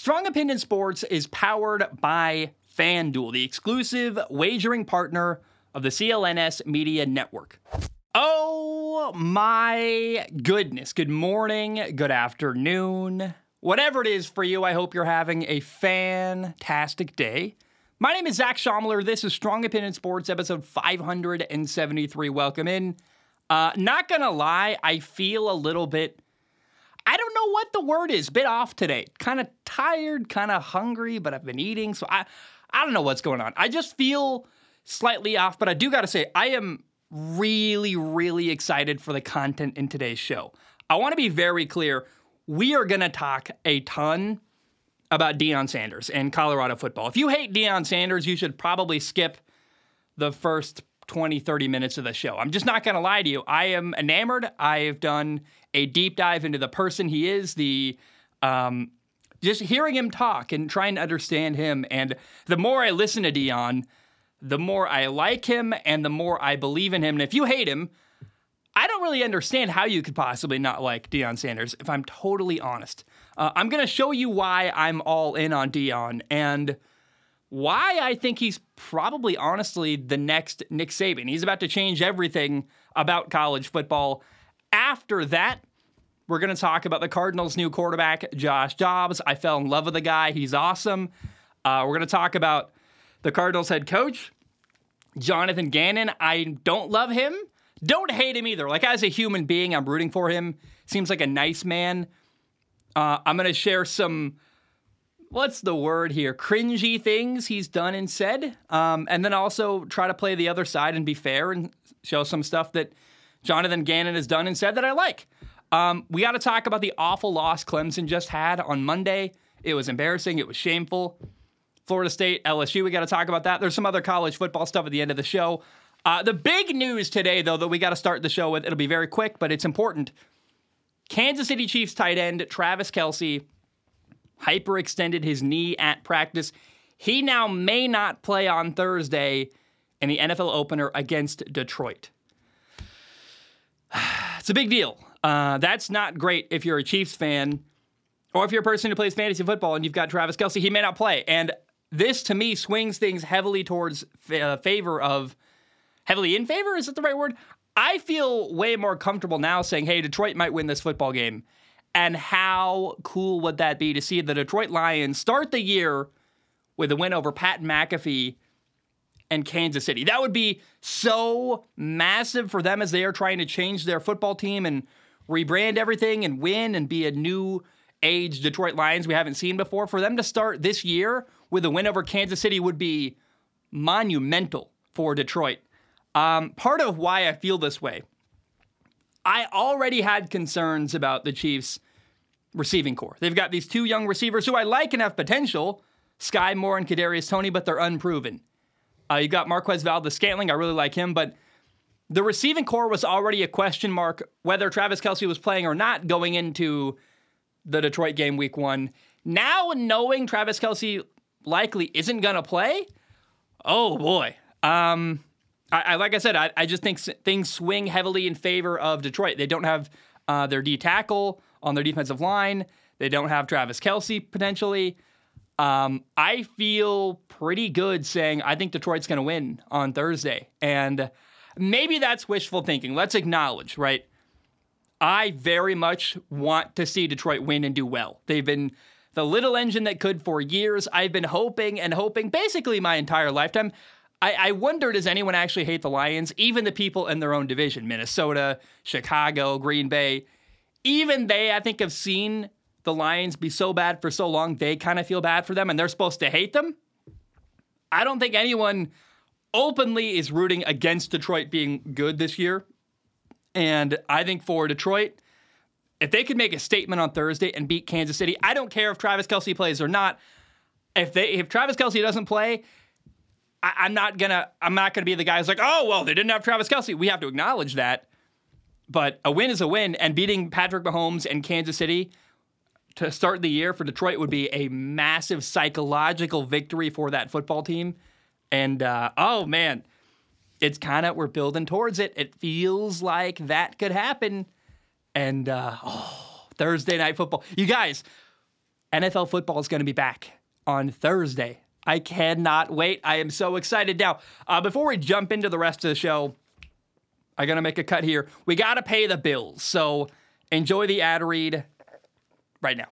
Strong Opinion Sports is powered by FanDuel, the exclusive wagering partner of the CLNS Media Network. Oh my goodness. Good morning, good afternoon. Whatever it is for you, I hope you're having a fantastic day. My name is Zac Shomler. This is Strong Opinion Sports, episode 573. Welcome in. Uh, not gonna lie, I feel a little bit I don't know what the word is. Bit off today. Kind of tired, kind of hungry, but I've been eating, so I I don't know what's going on. I just feel slightly off, but I do got to say I am really really excited for the content in today's show. I want to be very clear. We are going to talk a ton about Deion Sanders and Colorado football. If you hate Deion Sanders, you should probably skip the first 20, 30 minutes of the show. I'm just not going to lie to you. I am enamored. I've done a deep dive into the person he is, the um, just hearing him talk and trying to understand him. And the more I listen to Deion, the more I like him and the more I believe in him. And if you hate him, I don't really understand how you could possibly not like Deion Sanders, if I'm totally honest. Uh, I'm going to show you why I'm all in on Deion And why I think he's probably honestly the next Nick Saban. He's about to change everything about college football. After that, we're going to talk about the Cardinals' new quarterback, Josh Dobbs. I fell in love with the guy. He's awesome. Uh, we're going to talk about the Cardinals head coach, Jonathan Gannon. I don't love him. Don't hate him either. Like, as a human being, I'm rooting for him. Seems like a nice man. Uh, I'm going to share some what's the word here? Cringy things he's done and said. Um, and then also try to play the other side and be fair and show some stuff that Jonathan Gannon has done and said that I like. Um, we got to talk about the awful loss Clemson just had on Monday. It was embarrassing. It was shameful. Florida State, LSU, we got to talk about that. There's some other college football stuff at the end of the show. Uh, the big news today, though, that we got to start the show with, it'll be very quick, but it's important. Kansas City Chiefs tight end Travis Kelce hyperextended his knee at practice. He now may not play on Thursday in the NFL opener against Detroit. It's a big deal. Uh, that's not great if you're a Chiefs fan or if you're a person who plays fantasy football and you've got Travis Kelce. He may not play. And this, to me, swings things heavily towards uh, favor of, heavily in favor? Is that the right word? I feel way more comfortable now saying, hey, Detroit might win this football game and how cool would that be to see the Detroit Lions start the year with a win over Pat McAfee and Kansas City? That would be so massive for them as they are trying to change their football team and rebrand everything and win and be a new age Detroit Lions we haven't seen before. For them to start this year with a win over Kansas City would be monumental for Detroit. Um, part of why I feel this way I already had concerns about the Chiefs' receiving corps. They've got these two young receivers who I like and have potential, Sky Moore and Kadarius Toney, but they're unproven. Uh, you got Marquez Valdes-Scantling. I really like him, but the receiving corps was already a question mark whether Travis Kelce was playing or not going into the Detroit game week one. Now knowing Travis Kelce likely isn't going to play, oh boy. Um, I, I like I said, I, I just think things swing heavily in favor of Detroit. They don't have uh, their D tackle on their defensive line. They don't have Travis Kelce potentially. Um, I feel pretty good saying I think Detroit's going to win on Thursday. And maybe that's wishful thinking. Let's acknowledge, right? I very much want to see Detroit win and do well. They've been the little engine that could for years. I've been hoping and hoping basically my entire lifetime. I, I wonder does anyone actually hate the Lions? Even the people in their own division, Minnesota, Chicago, Green Bay, even they, I think, have seen the Lions be so bad for so long, they kind of feel bad for them and they're supposed to hate them. I don't think anyone openly is rooting against Detroit being good this year. And I think for Detroit, if they could make a statement on Thursday and beat Kansas City, I don't care if Travis Kelce plays or not. If they if Travis Kelce doesn't play, I, am not gonna I'm not gonna be the guy who's like, oh well, they didn't have Travis Kelce. We have to acknowledge that. But a win is a win, and beating Patrick Mahomes and Kansas City to start the year for Detroit would be a massive psychological victory for that football team. And uh, oh man, it's kind of we're building towards it. It feels like that could happen. And uh, oh, Thursday night football, you guys. NFL football is going to be back on Thursday. I cannot wait. I am so excited. Now, uh, before we jump into the rest of the show, I got to make a cut here. We got to pay the bills. So enjoy the ad read right now.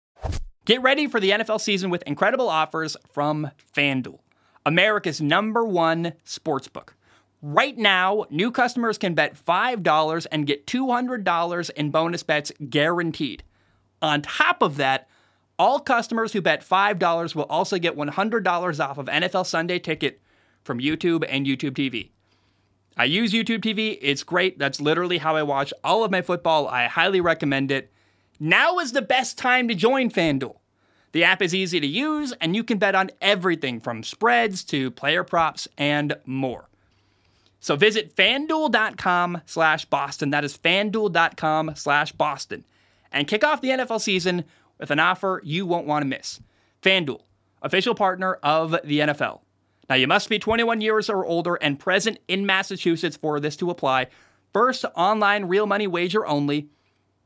Get ready for the NFL season with incredible offers from FanDuel, America's number one sportsbook. Right now, new customers can bet $5 and get $200 in bonus bets guaranteed. On top of that, all customers who bet $5 will also get $100 off of NFL Sunday Ticket from YouTube and YouTube TV. I use YouTube TV, it's great. That's literally how I watch all of my football. I highly recommend it. Now is the best time to join FanDuel. The app is easy to use, and you can bet on everything from spreads to player props and more. So visit fanduel.com slash Boston. That is fanduel.com slash Boston. And kick off the NFL season with an offer you won't want to miss. FanDuel, official partner of the NFL. Now, you must be 21 years or older and present in Massachusetts for this to apply. First online real money wager only.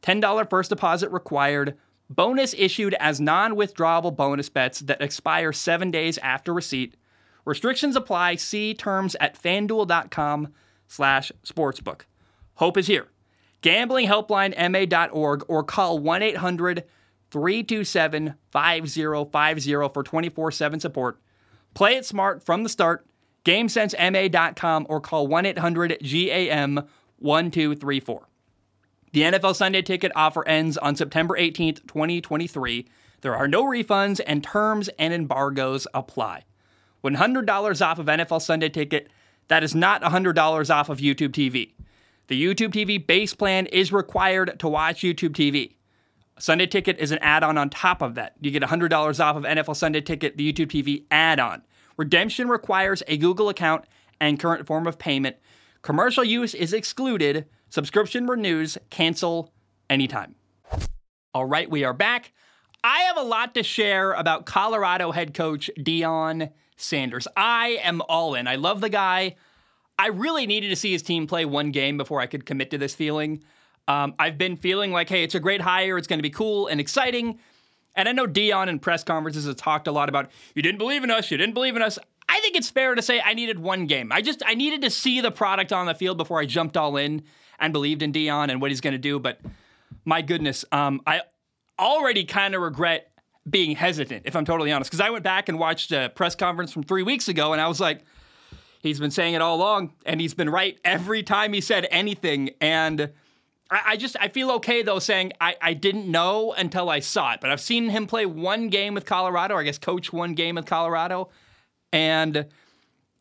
$10 first deposit required. Bonus issued as non withdrawable bonus bets that expire seven days after receipt. Restrictions apply. See terms at fanduel.com slash sportsbook. Hope is here. GamblingHelplineMA.org or call 1 800 327 5050 for 24 7 support. Play it smart from the start. GameSenseMA.com or call 1 800 GAM 1234. The NFL Sunday ticket offer ends on September 18th, 2023. There are no refunds and terms and embargoes apply. $100 off of NFL Sunday ticket, that is not $100 off of YouTube TV. The YouTube TV base plan is required to watch YouTube TV. Sunday ticket is an add on on top of that. You get $100 off of NFL Sunday ticket, the YouTube TV add on. Redemption requires a Google account and current form of payment. Commercial use is excluded. Subscription renews, cancel anytime. All right, we are back. I have a lot to share about Colorado head coach Deion Sanders. I am all in. I love the guy. I really needed to see his team play one game before I could commit to this feeling. Um, I've been feeling like, hey, it's a great hire. It's going to be cool and exciting. And I know Deion in press conferences has talked a lot about, you didn't believe in us, you didn't believe in us. I think it's fair to say I needed one game. I just I needed to see the product on the field before I jumped all in and believed in Deion and what he's going to do. But my goodness, um, I already kind of regret being hesitant, if I'm totally honest, because I went back and watched a press conference from three weeks ago, and I was like, he's been saying it all along, and he's been right every time he said anything. And I, I just I feel okay though saying I, I didn't know until I saw it, but I've seen him play one game with Colorado, I guess coach one game with Colorado, and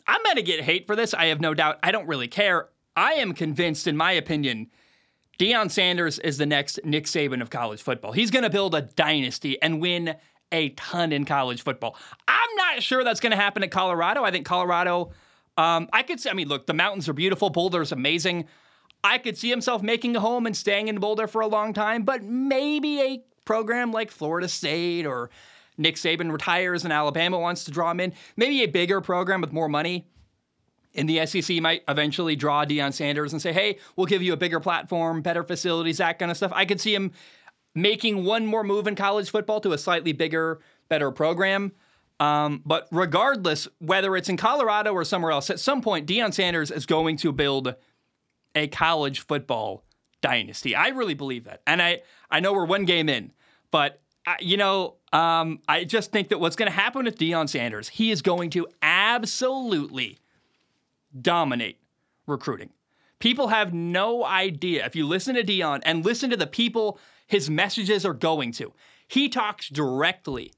I'm gonna get hate for this. I have no doubt. I don't really care. I am convinced, in my opinion, Deion Sanders is the next Nick Saban of college football. He's going to build a dynasty and win a ton in college football. I'm not sure that's going to happen at Colorado. I think Colorado, um, I could see, I mean, look, the mountains are beautiful, Boulder's amazing. I could see himself making a home and staying in Boulder for a long time, but maybe a program like Florida State or Nick Saban retires and Alabama wants to draw him in. Maybe a bigger program with more money in the SEC might eventually draw Deion Sanders and say, hey, we'll give you a bigger platform, better facilities, that kind of stuff. I could see him making one more move in college football to a slightly bigger, better program. Um, but regardless, whether it's in Colorado or somewhere else, at some point, Deion Sanders is going to build a college football dynasty. I really believe that. And I, I know we're one game in, but, uh, you know, um, I just think that what's going to happen with Deion Sanders, he is going to absolutely – dominate recruiting. People have no idea. If you listen to Deion and listen to the people his messages are going to, he talks directly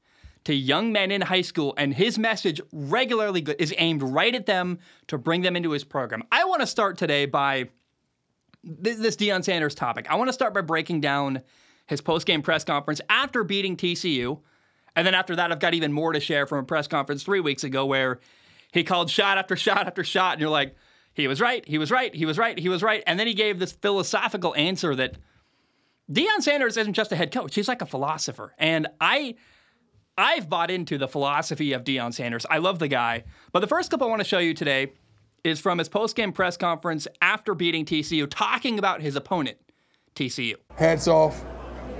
to young men in high school, and his message regularly is aimed right at them to bring them into his program. I want to start today by this Deion Sanders topic. I want to start by breaking down his post-game press conference after beating TCU. And then after that, I've got even more to share from a press conference three weeks ago where he called shot after shot after shot, and you're like, he was right, he was right, he was right, he was right. And then he gave this philosophical answer that Deion Sanders isn't just a head coach, he's like a philosopher. And I I've bought into the philosophy of Deion Sanders. I love the guy. But the first clip I want to show you today is from his post-game press conference after beating TCU, talking about his opponent, TCU. Hats off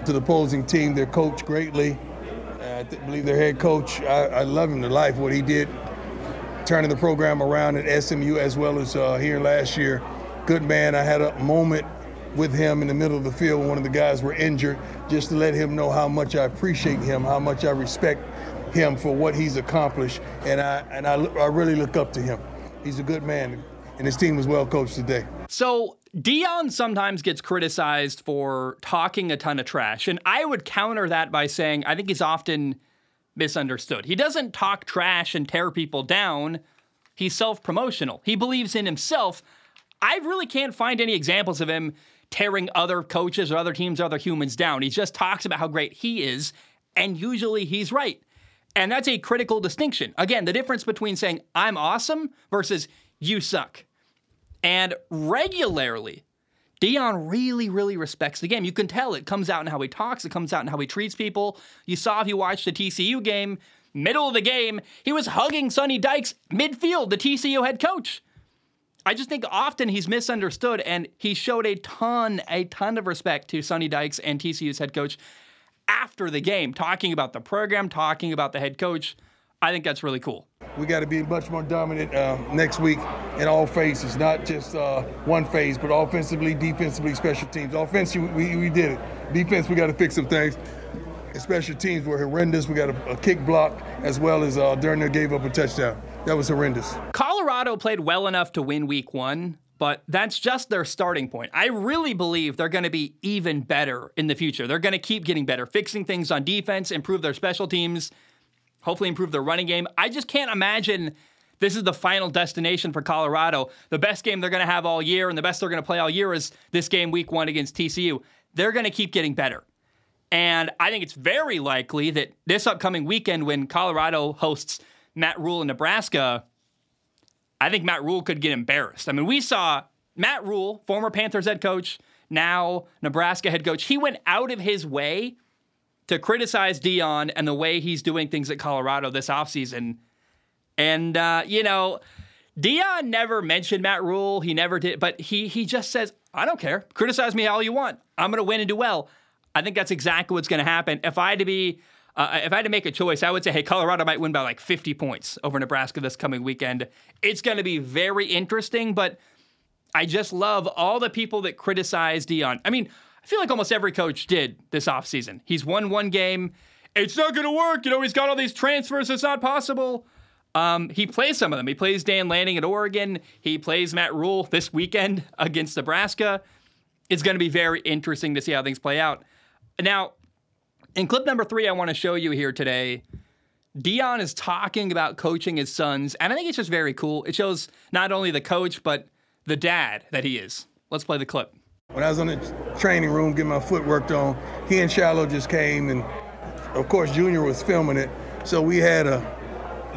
to the opposing team. They're coached greatly. Uh, I th- believe their head coach, I, I, love him to life, what he did, turning the program around at SMU as well as uh, here last year. Good man. I had a moment with him in the middle of the field when one of the guys were injured, just to let him know how much I appreciate him, how much I respect him for what he's accomplished, and I and I, I really look up to him. He's a good man, and his team was well coached today. So Deion sometimes gets criticized for talking a ton of trash, and I would counter that by saying I think he's often misunderstood. He doesn't talk trash and tear people down. He's self-promotional. He believes in himself. I really can't find any examples of him tearing other coaches or other teams or other humans down. He just talks about how great he is, and usually he's right. And that's a critical distinction. Again, the difference between saying, I'm awesome versus you suck. And regularly, Deion really, really respects the game. You can tell it comes out in how he talks, it comes out in how he treats people. You saw if you watched the TCU game, middle of the game, he was hugging Sonny Dykes midfield, the TCU head coach. I just think often he's misunderstood, and he showed a ton, a ton of respect to Sonny Dykes and TCU's head coach after the game, talking about the program, talking about the head coach. I think that's really cool. We got to be much more dominant uh, next week in all phases, not just uh, one phase, but offensively, defensively, special teams. Offensively, we, we did it. Defense, we got to fix some things. special teams were horrendous. We got a, a kick block as well as uh, Durner gave up a touchdown. That was horrendous. Colorado played well enough to win week one, but that's just their starting point. I really believe they're going to be even better in the future. They're going to keep getting better, fixing things on defense, improve their special teams, hopefully improve their running game. I just can't imagine this is the final destination for Colorado. The best game they're going to have all year and the best they're going to play all year is this game week one against TCU. They're going to keep getting better. And I think it's very likely that this upcoming weekend, when Colorado hosts Matt Rhule in Nebraska, I think Matt Rhule could get embarrassed. I mean, we saw Matt Rhule, former Panthers head coach, now Nebraska head coach, he went out of his way to criticize Deion and the way he's doing things at Colorado this offseason. And, uh, you know, Deion never mentioned Matt Rhule. He never did, but he he just says, I don't care. Criticize me all you want. I'm going to win and do well. I think that's exactly what's going to happen. If I had to be uh, if I had to make a choice, I would say, hey, Colorado might win by like 50 points over Nebraska this coming weekend. It's going to be very interesting, but I just love all the people that criticize Deion. I mean, I feel like almost every coach did this offseason. He's won one game. It's not going to work. You know, he's got all these transfers. It's not possible. Um, he plays some of them. He plays Dan Lanning at Oregon. He plays Matt Rhule this weekend against Nebraska. It's going to be very interesting to see how things play out. Now, in clip number three, I want to show you here today. Deion is talking about coaching his sons, and I think it's just very cool. It shows not only the coach, but the dad that he is. Let's play the clip. When I was in the training room getting my foot worked on, he and Shiloh just came, and of course, Junior was filming it. So we had a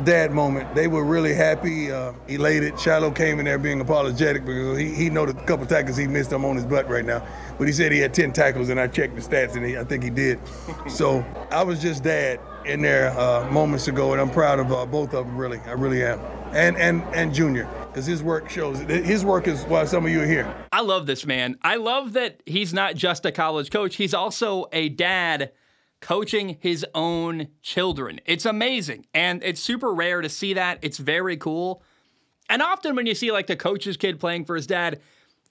dad moment. They were really happy, uh, elated. Shiloh came in there being apologetic because he, he noted a couple tackles he missed. I'm on his butt right now. But he said he had 10 tackles, and I checked the stats, and he, I think he did. so I was just dad in there uh, moments ago, and I'm proud of uh, both of them, really. I really am. And, and, and Junior, because his work shows, his work is why some of you are here. I love this man. I love that he's not just a college coach, he's also a dad – coaching his own children. It's amazing. And it's super rare to see that. It's very cool. And often when you see like the coach's kid playing for his dad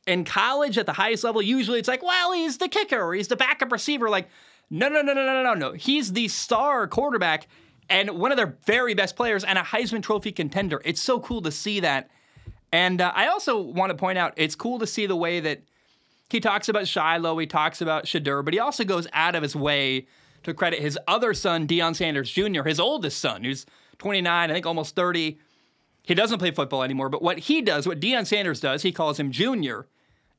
in college at the highest level, usually it's like, well, he's the kicker or he's the backup receiver. Like, no, no, no, no, no, no, no. He's the star quarterback and one of their very best players and a Heisman Trophy contender. It's so cool to see that. And uh, I also want to point out it's cool to see the way that he talks about Shiloh, he talks about Shedeur, but he also goes out of his way to credit his other son, Deion Sanders Jr., his oldest son, who's 29, I think almost 30. He doesn't play football anymore, but what he does, what Deion Sanders does, he calls him Junior,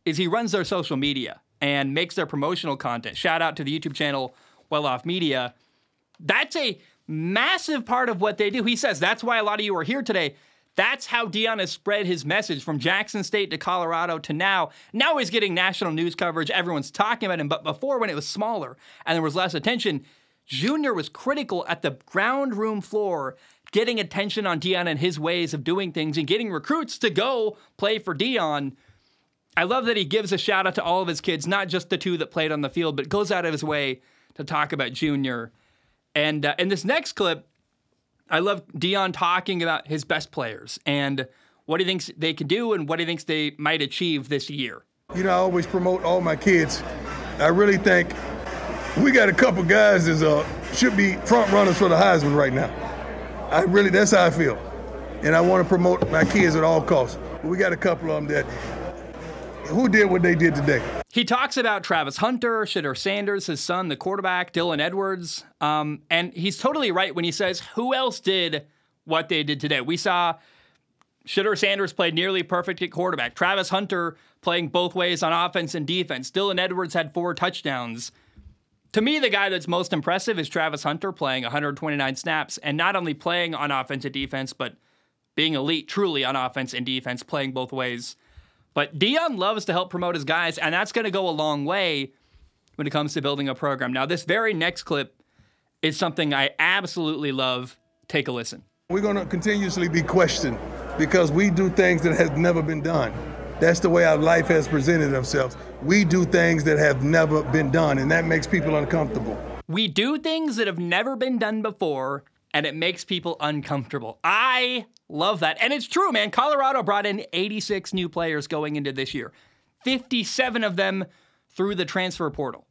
is he runs their social media and makes their promotional content. Shout out to the YouTube channel Well Off Media. That's a massive part of what they do. He says that's why a lot of you are here today. That's how Deion has spread his message from Jackson State to Colorado to now. Now he's getting national news coverage. Everyone's talking about him. But before, when it was smaller and there was less attention, Junior was critical at the ground room floor, getting attention on Deion and his ways of doing things and getting recruits to go play for Deion. I love that he gives a shout out to all of his kids, not just the two that played on the field, but goes out of his way to talk about Junior. And uh, in this next clip, I love Deion talking about his best players and what he thinks they can do and what he thinks they might achieve this year. You know, I always promote all my kids. I really think we got a couple guys that uh, should be front runners for the Heisman right now. I really, that's how I feel. And I want to promote my kids at all costs. We got a couple of them that, who did what they did today? He talks about Travis Hunter, Shedeur Sanders, his son, the quarterback, Dylan Edwards. Um, and he's totally right when he says, who else did what they did today? We saw Shedeur Sanders played nearly perfect at quarterback. Travis Hunter playing both ways on offense and defense. Dylan Edwards had four touchdowns. To me, the guy that's most impressive is Travis Hunter playing 129 snaps and not only playing on offense and defense, but being elite truly on offense and defense, playing both ways. But Deion loves to help promote his guys, and that's going to go a long way when it comes to building a program. Now, this very next clip is something I absolutely love. Take a listen. We're going to continuously be questioned because we do things that have never been done. That's the way our life has presented themselves. We do things that have never been done, and that makes people uncomfortable. We do things that have never been done before, and it makes people uncomfortable. I love that. And it's true, man. Colorado brought in 86 new players going into this year, 57 of them through the transfer portal.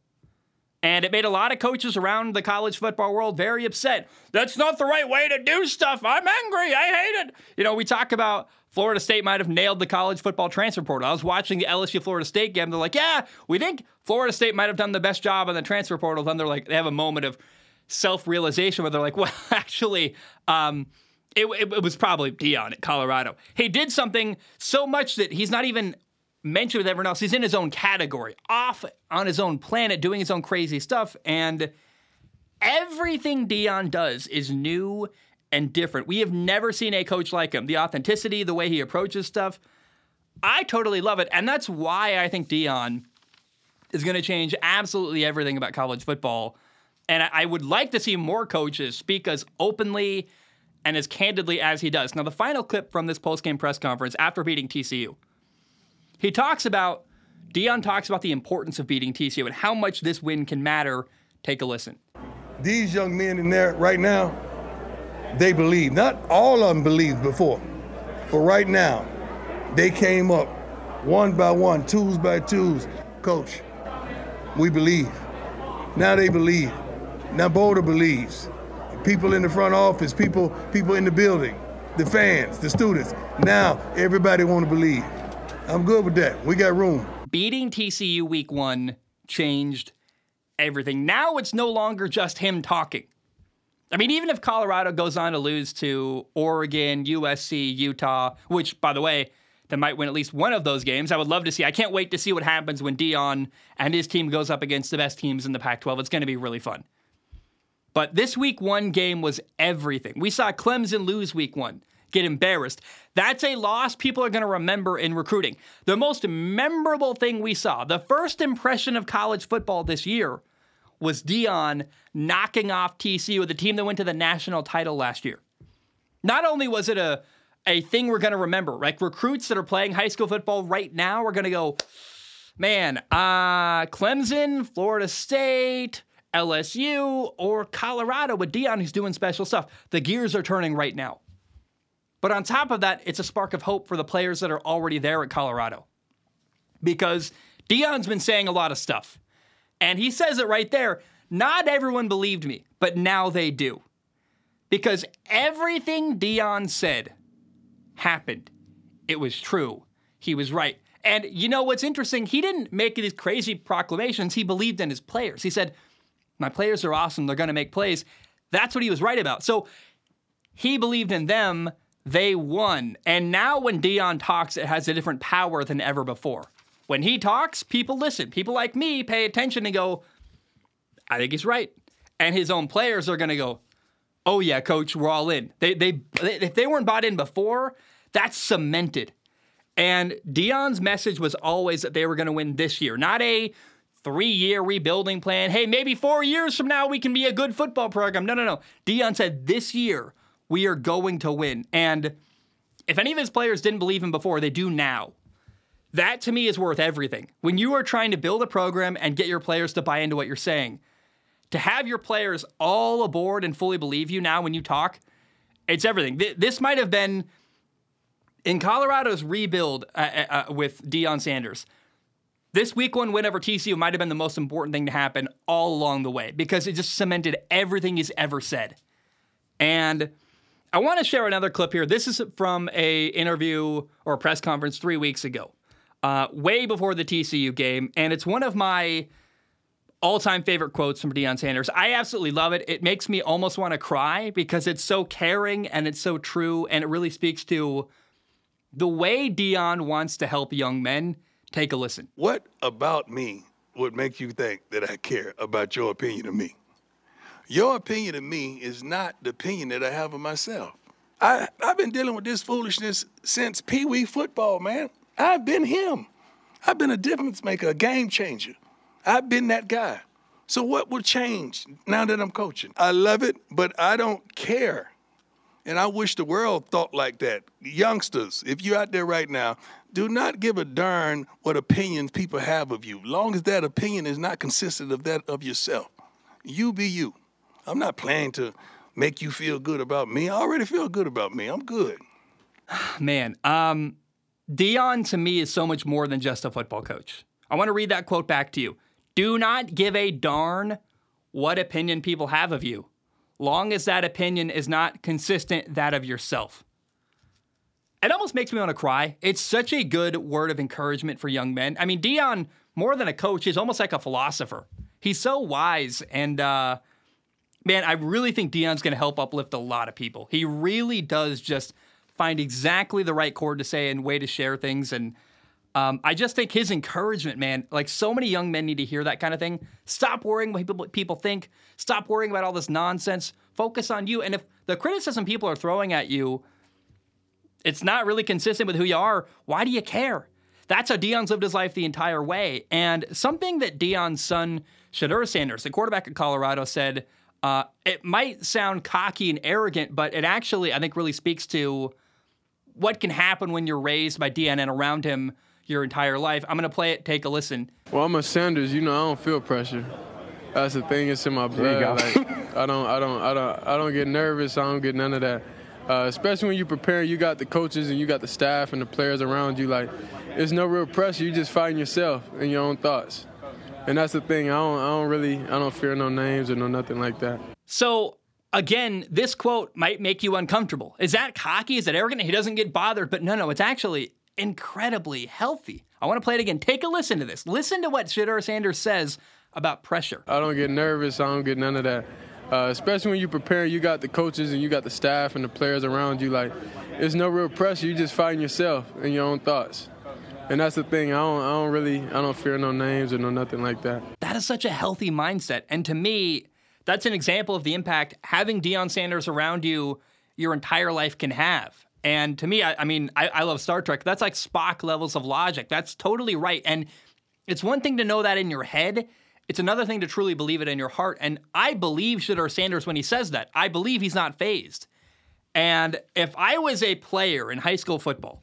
And it made a lot of coaches around the college football world very upset. That's not the right way to do stuff. I'm angry. I hate it. You know, we talk about Florida State might have nailed the college football transfer portal. I was watching the LSU Florida State game. They're like, yeah, we think Florida State might have done the best job on the transfer portal. Then they're like, they have a moment of self realization where they're like, well, actually, um, it, it, it, was probably Deion at Colorado. He did something so much that he's not even mentioned with everyone else. He's in his own category, off on his own planet, doing his own crazy stuff. And everything Deion does is new and different. We have never seen a coach like him. The authenticity, the way he approaches stuff. I totally love it. And that's why I think Deion is going to change absolutely everything about college football. And I would like to see more coaches speak as openly and as candidly as he does. Now, the final clip from this post-game press conference after beating TCU, he talks about Dion talks about the importance of beating TCU and how much this win can matter. Take a listen. These young men in there right now, they believe. Not all of them believed before, but right now, they came up one by one, twos by twos. Coach, we believe. Now they believe. Now Boulder believes people in the front office, people people in the building, the fans, the students. Now everybody want to believe. I'm good with that. We got room. Beating TCU week 1 changed everything. Now it's no longer just him talking. I mean, even if Colorado goes on to lose to Oregon, USC, Utah, which, by the way, they might win at least one of those games. I would love to see. I can't wait to see what happens when Deion and his team goes up against the best teams in the Pac 12. It's going to be really fun. But this week one game was everything. We saw Clemson lose week one, get embarrassed. That's a loss people are going to remember in recruiting. The most memorable thing we saw, the first impression of college football this year, was Deion knocking off TCU, with the team that went to the national title last year. Not only was it a a thing we're going to remember, like recruits that are playing high school football right now are going to go, man, uh, Clemson, Florida State, LSU or Colorado with Deion, who's doing special stuff. The gears are turning right now. But on top of that, it's a spark of hope for the players that are already there at Colorado. Because Deion's been saying a lot of stuff. And he says it right there. Not everyone believed me, but now they do. Because everything Deion said happened. It was true. He was right. And you know what's interesting? He didn't make these crazy proclamations. He believed in his players. He said, my players are awesome. They're going to make plays. That's what he was right about. So he believed in them. They won. And now when Deion talks, it has a different power than ever before. When he talks, people listen. People like me pay attention and go, I think he's right. And his own players are going to go, oh, yeah, coach, we're all in. They, they, if they weren't bought in before, that's cemented. And Deion's message was always that they were going to win this year, not a three year rebuilding plan. Hey, maybe four years from now we can be a good football program. No, no, no. Deion said this year we are going to win. And if any of his players didn't believe him before, they do now. That to me is worth everything. When you are trying to build a program and get your players to buy into what you're saying, to have your players all aboard and fully believe you now when you talk, it's everything. This might have been in Colorado's rebuild uh, uh, uh, with Deion Sanders. This week one win over TCU might have been the most important thing to happen all along the way because it just cemented everything he's ever said. And I want to share another clip here. This is from a interview or a press conference three weeks ago, uh, way before the TCU game, and it's one of my all-time favorite quotes from Deion Sanders. I absolutely love it. It makes me almost want to cry because it's so caring and it's so true, and it really speaks to the way Deion wants to help young men. Take a listen. What about me would make you think that I care about your opinion of me? Your opinion of me is not the opinion that I have of myself. I, I've been dealing with this foolishness since Pee Wee football, man. I've been him. I've been a difference maker, a game changer. I've been that guy. So what will change now that I'm coaching? I love it, but I don't care. And I wish the world thought like that. Youngsters, if you're out there right now, do not give a darn what opinions people have of you, long as that opinion is not consistent of that of yourself. You be you. I'm not planning to make you feel good about me. I already feel good about me. I'm good. Man, um, Deion to me is so much more than just a football coach. I want to read that quote back to you. Do not give a darn what opinion people have of you, long as that opinion is not consistent that of yourself. It almost makes me want to cry. It's such a good word of encouragement for young men. I mean, Deion, more than a coach, is almost like a philosopher. He's so wise, and uh, man, I really think Deion's going to help uplift a lot of people. He really does just find exactly the right chord to say and way to share things, and um, I just think his encouragement, man, like so many young men need to hear that kind of thing. Stop worrying what people, people think. Stop worrying about all this nonsense. Focus on you. And if the criticism people are throwing at you, it's not really consistent with who you are, why do you care? That's how Deion's lived his life the entire way. And something that Deion's son, Shedeur Sanders, the quarterback at Colorado, said, uh, it might sound cocky and arrogant, but it actually, I think, really speaks to what can happen when you're raised by Deion and around him your entire life. I'm going to play it. Take a listen. Well, I'm a Sanders. You know, I don't feel pressure. That's the thing. It's in my blood. Like, I don't, I don't, I don't, I don't get nervous. I don't get none of that. Uh, especially when you prepare, you got the coaches and you got the staff and the players around you. Like, it's no real pressure. You just fighting yourself and your own thoughts. And that's the thing. I don't, I don't really, I don't fear no names or no nothing like that. So again, this quote might make you uncomfortable. Is that cocky? Is that arrogant? He doesn't get bothered. But no, no, it's actually incredibly healthy. I want to play it again. Take a listen to this. Listen to what Shedeur Sanders says about pressure. I don't get nervous. I don't get none of that. Uh, especially when you prepare, you got the coaches and you got the staff and the players around you. Like, it's no real pressure. You just fighting yourself and your own thoughts. And that's the thing. I don't, I don't really, I don't fear no names or no nothing like that. That is such a healthy mindset. And to me, that's an example of the impact having Deion Sanders around you your entire life can have. And to me, I, I mean, I, I love Star Trek. That's like Spock levels of logic. That's totally right. And it's one thing to know that in your head. It's another thing to truly believe it in your heart. And I believe Shedeur Sanders when he says that. I believe he's not phased. And if I was a player in high school football,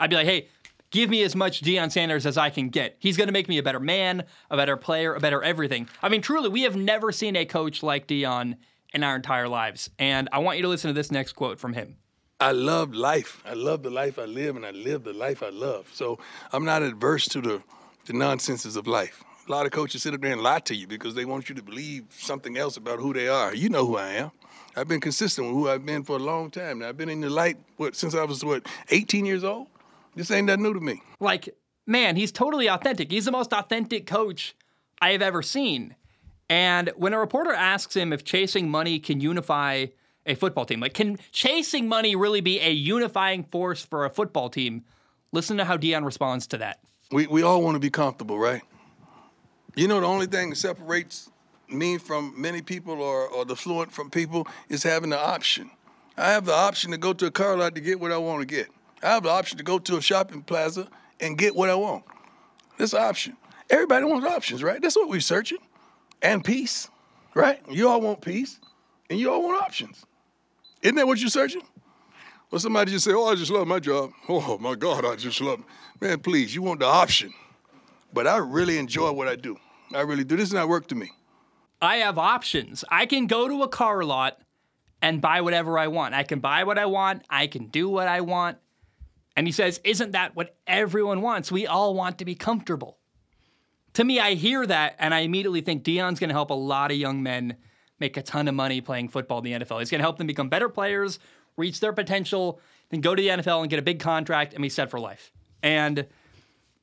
I'd be like, hey, give me as much Deion Sanders as I can get. He's going to make me a better man, a better player, a better everything. I mean, truly, we have never seen a coach like Deion in our entire lives. And I want you to listen to this next quote from him. I love life. I love the life I live, and I live the life I love. So I'm not adverse to the, the nonsenses of life. A lot of coaches sit up there and lie to you because they want you to believe something else about who they are. You know who I am. I've been consistent with who I've been for a long time. Now, I've been in the light what since I was what 18 years old. This ain't that new to me. Like, man, he's totally authentic. He's the most authentic coach I have ever seen. And when a reporter asks him if chasing money can unify a football team. Like, can chasing money really be a unifying force for a football team? Listen to how Deion responds to that. We, we all want to be comfortable, right? You know, the only thing that separates me from many people or, or the fluent from people is having the option. I have the option to go to a car lot to get what I want to get. I have the option to go to a shopping plaza and get what I want. This option. Everybody wants options, right? That's what we're searching. And peace, right? You all want peace, and you all want options. Isn't that what you're searching? Well, somebody just say, "Oh, I just love my job." Oh my God, I just love. Man, please, you want the option, but I really enjoy what I do. I really do. This is not work to me. I have options. I can go to a car lot and buy whatever I want. I can buy what I want. I can do what I want. And he says, Isn't that what everyone wants? We all want to be comfortable. To me, I hear that and I immediately think Deion's going to help a lot of young men make a ton of money playing football in the NFL. He's going to help them become better players, reach their potential, then go to the NFL and get a big contract and be set for life. And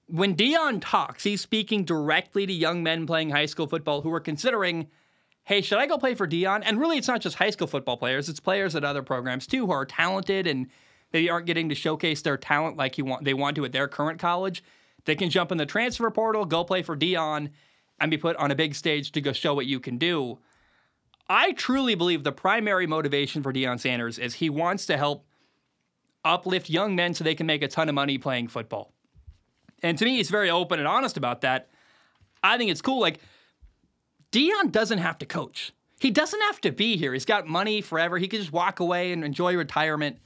when Deion talks, he's speaking directly to young men playing high school football who are considering, hey, should I go play for Deion? And really, it's not just high school football players, it's players at other programs too who are talented and maybe aren't getting to showcase their talent like you want they want to at their current college. They can jump in the transfer portal, go play for Deion, and be put on a big stage to go show what you can do. I truly believe the primary motivation for Deion Sanders is he wants to help uplift young men so they can make a ton of money playing football. And to me, he's very open and honest about that. I think it's cool. Like, Deion doesn't have to coach. He doesn't have to be here. He's got money forever. He could just walk away and enjoy retirement.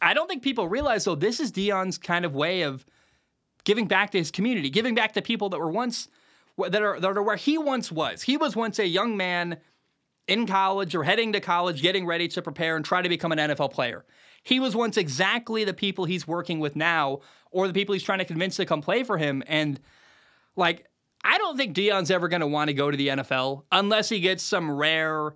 I don't think people realize, though, this is Deion's kind of way of giving back to his community, giving back to people that were once, that are, that are where he once was. He was once a young man in college or heading to college, getting ready to prepare and try to become an NFL player. He was once exactly the people he's working with now, or the people he's trying to convince to come play for him. And like, I don't think Deion's ever going to want to go to the NFL unless he gets some rare,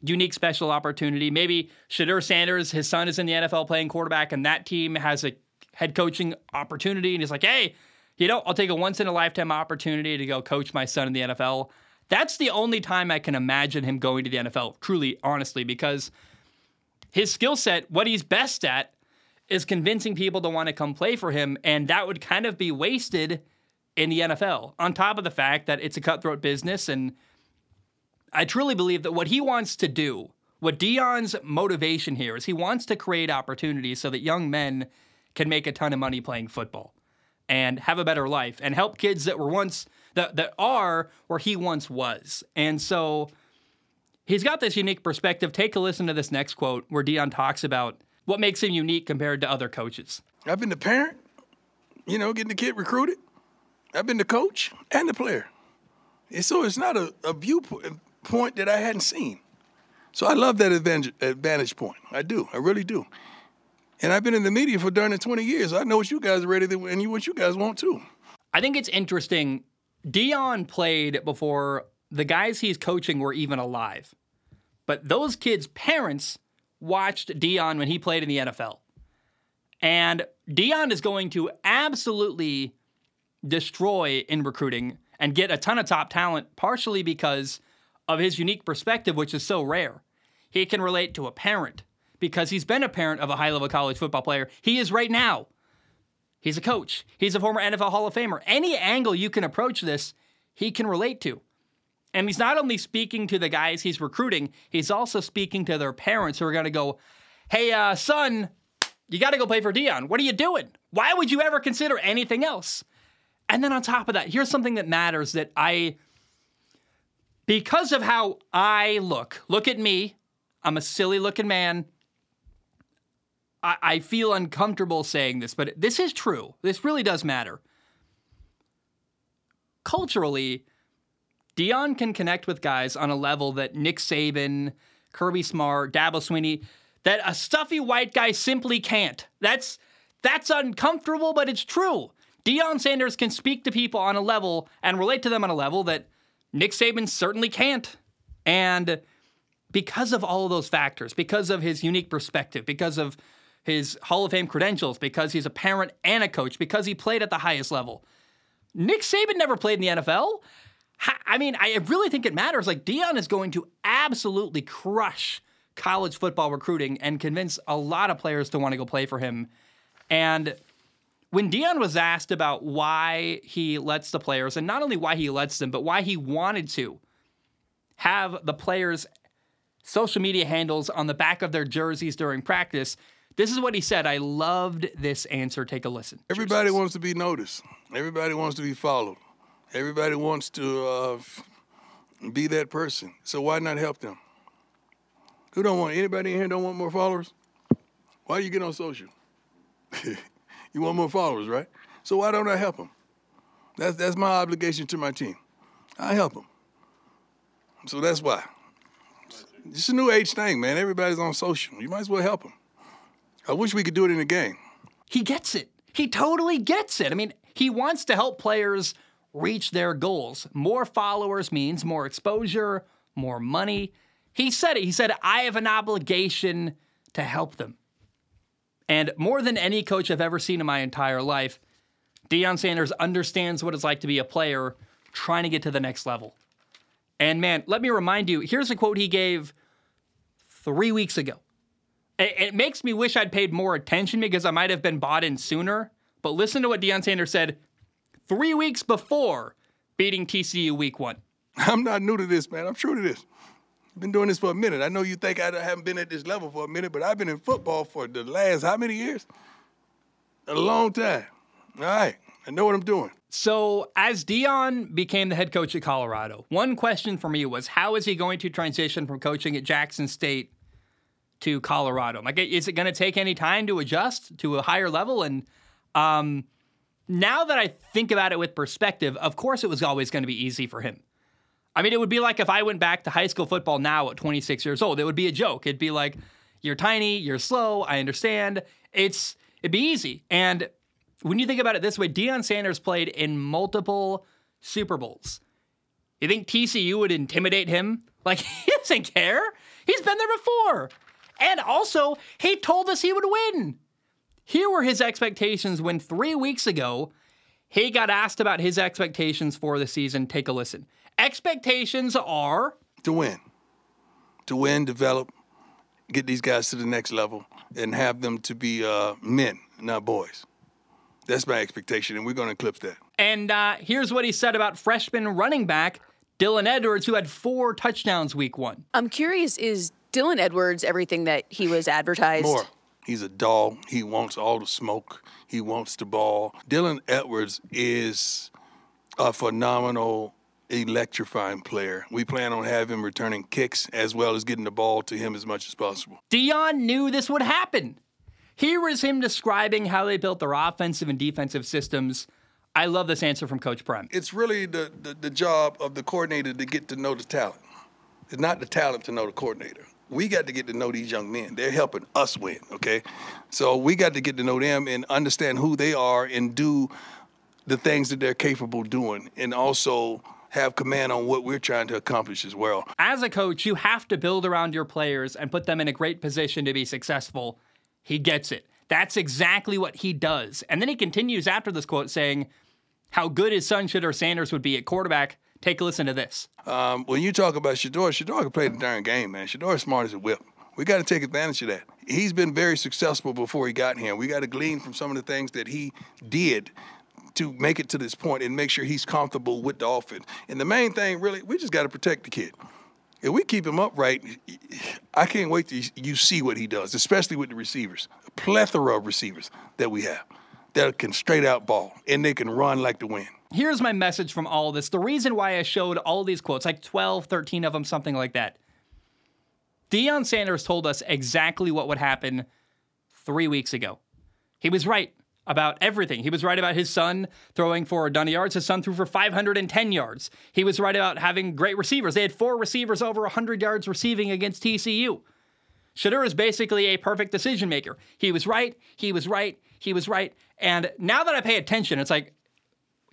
unique special opportunity. Maybe Shedeur Sanders, his son is in the NFL playing quarterback, and that team has a head coaching opportunity, and he's like, hey, you know, I'll take a once in a lifetime opportunity to go coach my son in the NFL. That's the only time I can imagine him going to the NFL, truly, honestly, because his skill set, what he's best at, is convincing people to want to come play for him, and that would kind of be wasted in the NFL. On top of the fact that it's a cutthroat business, and I truly believe that what he wants to do, what Deion's motivation here is, he wants to create opportunities so that young men can make a ton of money playing football and have a better life and help kids that were once that that are where he once was. And so He's got this unique perspective. Take a listen to this next quote where Deion talks about what makes him unique compared to other coaches. I've been the parent, you know, getting the kid recruited. I've been the coach and the player. And so it's not a, a viewpoint that I hadn't seen. So I love that advantage, advantage point. I do. I really do. And I've been in the media for darn 20 years. I know what you guys are ready to, and what you guys want too. I think it's interesting. Deion played before the guys he's coaching were even alive. But those kids' parents watched Deion when he played in the NFL. And Deion is going to absolutely destroy in recruiting and get a ton of top talent, partially because of his unique perspective, which is so rare. He can relate to a parent because he's been a parent of a high level college football player. He is right now. He's a coach, he's a former NFL Hall of Famer. Any angle you can approach this, he can relate to. And he's not only speaking to the guys he's recruiting, he's also speaking to their parents who are going to go, hey, uh, son, you got to go play for Deion. What are you doing? Why would you ever consider anything else? And then on top of that, here's something that matters that I, because of how I look, look at me, I'm a silly looking man. I, I feel uncomfortable saying this, but this is true. This really does matter. Culturally, Deion can connect with guys on a level that Nick Saban, Kirby Smart, Dabo Swinney, that a stuffy white guy simply can't. That's that's uncomfortable, but it's true. Deion Sanders can speak to people on a level and relate to them on a level that Nick Saban certainly can't. And because of all of those factors, because of his unique perspective, because of his Hall of Fame credentials, because he's a parent and a coach, because he played at the highest level. Nick Saban never played in the NFL. I mean, I really think it matters. Like, Deion is going to absolutely crush college football recruiting and convince a lot of players to want to go play for him. And when Deion was asked about why he lets the players, and not only why he lets them, but why he wanted to have the players' social media handles on the back of their jerseys during practice, this is what he said. I loved this answer. Take a listen. Everybody wants to be noticed. Everybody wants to be followed. Everybody wants to uh, be that person. So why not help them? Who don't want anybody in here don't want more followers? Why do you get on social? you want more followers, right? So why don't I help them? That's that's my obligation to my team. I help them. So that's why. It's a new age thing, man. Everybody's on social. You might as well help them. I wish we could do it in the game. He gets it. He totally gets it. I mean, he wants to help players reach their goals. More followers means more exposure, more money. He said it. He said, I have an obligation to help them. And more than any coach I've ever seen in my entire life, Deion Sanders understands what it's like to be a player trying to get to the next level. And man, let me remind you here's a quote he gave three weeks ago. It, makes me wish I'd paid more attention because I might have been bought in sooner. But listen to what Deion Sanders said three weeks before beating TCU week one. I'm not new to this, man. I'm true to this. I've been doing this for a minute. I know you think I haven't been at this level for a minute, but I've been in football for the last how many years? A long time. All right. I know what I'm doing. So, as Deion became the head coach at Colorado, one question for me was how is he going to transition from coaching at Jackson State to Colorado? Like, is it going to take any time to adjust to a higher level? And um, now that I think about it with perspective, of course it was always going to be easy for him. I mean, it would be like if I went back to high school football now at 26 years old. It would be a joke. It'd be like, you're tiny, you're slow, I understand. It's it'd be easy. And when you think about it this way, Deion Sanders played in multiple Super Bowls. You think TCU would intimidate him? Like he doesn't care. He's been there before. And also, he told us he would win. Here were his expectations when three weeks ago he got asked about his expectations for the season. Take a listen. Expectations are to win, to win, develop, get these guys to the next level, and have them to be uh, men, not boys. That's my expectation, and we're going to eclipse that. And uh, here's what he said about freshman running back Dylan Edwards, who had four touchdowns week one. I'm curious, is Dylan Edwards everything that he was advertised? More. He's a dog. He wants all the smoke. He wants the ball. Dylan Edwards is a phenomenal, electrifying player. We plan on having him returning kicks as well as getting the ball to him as much as possible. Deion knew this would happen. Here is him describing how they built their offensive and defensive systems. I love this answer from Coach Prime. It's really the, the, the job of the coordinator to get to know the talent. It's not the talent to know the coordinator we got to get to know these young men. They're helping us win, okay? So we got to get to know them and understand who they are and do the things that they're capable doing and also have command on what we're trying to accomplish as well. As a coach, you have to build around your players and put them in a great position to be successful. He gets it. That's exactly what he does. And then he continues after this quote saying how good his son Shedeur Sanders would be at quarterback Take a listen to this. Um, when you talk about Shedeur, Shedeur can play the darn game, man. Shedeur is smart as a whip. We got to take advantage of that. He's been very successful before he got here. We got to glean from some of the things that he did to make it to this point and make sure he's comfortable with the offense. And the main thing, really, we just got to protect the kid. If we keep him upright, I can't wait to you see what he does, especially with the receivers. A plethora of receivers that we have that can straight out ball and they can run like the wind here's my message from all this. The reason why I showed all these quotes, like 12, 13 of them, something like that. Deion Sanders told us exactly what would happen three weeks ago. He was right about everything. He was right about his son throwing for a done yards. His son threw for 510 yards. He was right about having great receivers. They had four receivers over 100 yards receiving against TCU. Shedeur is basically a perfect decision maker. He was right. He was right. He was right. And now that I pay attention, it's like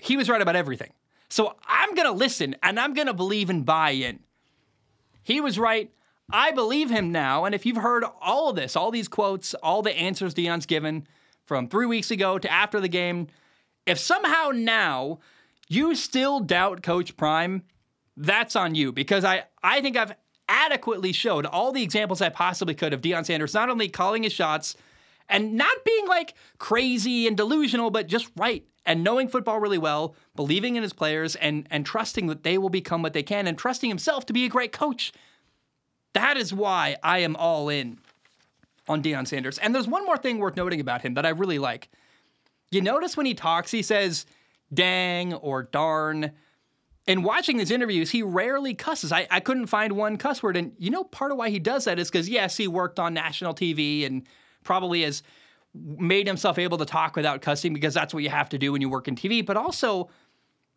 he was right about everything. So I'm going to listen and I'm going to believe and buy in. He was right. I believe him now. And if you've heard all of this, all these quotes, all the answers Deion's given from three weeks ago to after the game, if somehow now you still doubt Coach Prime, that's on you because I, I think I've adequately showed all the examples I possibly could of Deion Sanders not only calling his shots and not being like crazy and delusional, but just right and knowing football really well, believing in his players, and and trusting that they will become what they can, and trusting himself to be a great coach. That is why I am all in on Deion Sanders. And there's one more thing worth noting about him that I really like. You notice when he talks, he says dang or darn. In watching his interviews, he rarely cusses. I, I couldn't find one cuss word. And you know, part of why he does that is because, yes, he worked on national TV and probably has made himself able to talk without cussing because that's what you have to do when you work in TV, but also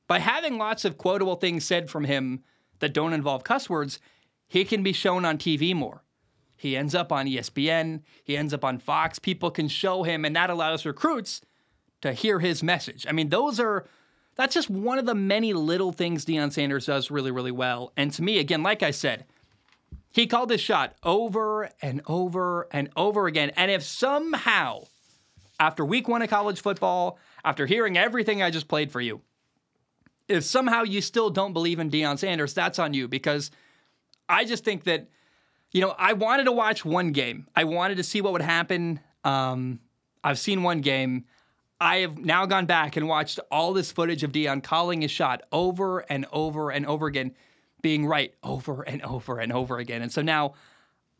by having lots of quotable things said from him that don't involve cuss words, he can be shown on TV more. He ends up on ESPN, he ends up on Fox. People can show him, and that allows recruits to hear his message. I mean, those are that's just one of the many little things Deion Sanders does really, really well. And to me, again, like I said, he called this shot over and over and over again. And if somehow, after week one of college football, after hearing everything I just played for you, if somehow you still don't believe in Deion Sanders, that's on you because I just think that, you know, I wanted to watch one game. I wanted to see what would happen. Um, I've seen one game. I have now gone back and watched all this footage of Deion calling his shot over and over and over again, being right over and over and over again. And so now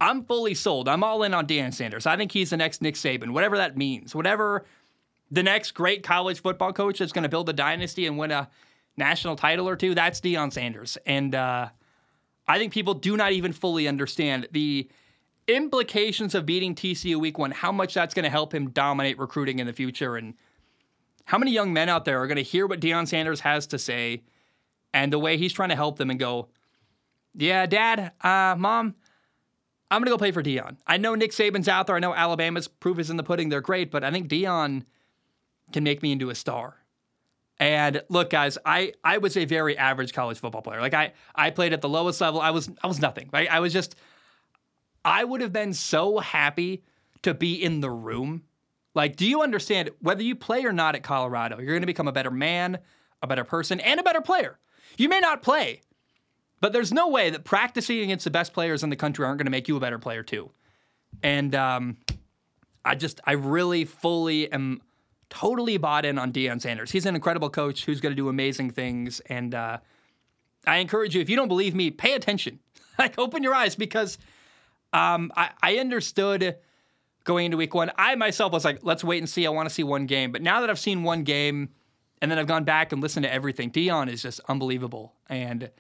I'm fully sold. I'm all in on Deion Sanders. I think he's the next Nick Saban, whatever that means. Whatever the next great college football coach that's going to build a dynasty and win a national title or two, that's Deion Sanders. And uh, I think people do not even fully understand the implications of beating TCU week one, how much that's going to help him dominate recruiting in the future, and how many young men out there are going to hear what Deion Sanders has to say and the way he's trying to help them and go, yeah, dad, uh, mom, I'm going to go play for Deion. I know Nick Saban's out there. I know Alabama's proof is in the pudding. They're great, but I think Deion can make me into a star. And look, guys, I, I was a very average college football player. Like I I played at the lowest level. I was I was nothing. Right? I was just I would have been so happy to be in the room. Like, do you understand whether you play or not at Colorado, you're going to become a better man, a better person, and a better player. You may not play, but there's no way that practicing against the best players in the country aren't going to make you a better player too. And um, I just, I really fully am totally bought in on Deion Sanders. He's an incredible coach who's going to do amazing things. And uh, I encourage you, if you don't believe me, pay attention. like, open your eyes because um, I, I understood going into week one. I myself was like, let's wait and see. I want to see one game. But now that I've seen one game and then I've gone back and listened to everything, Deion is just unbelievable. And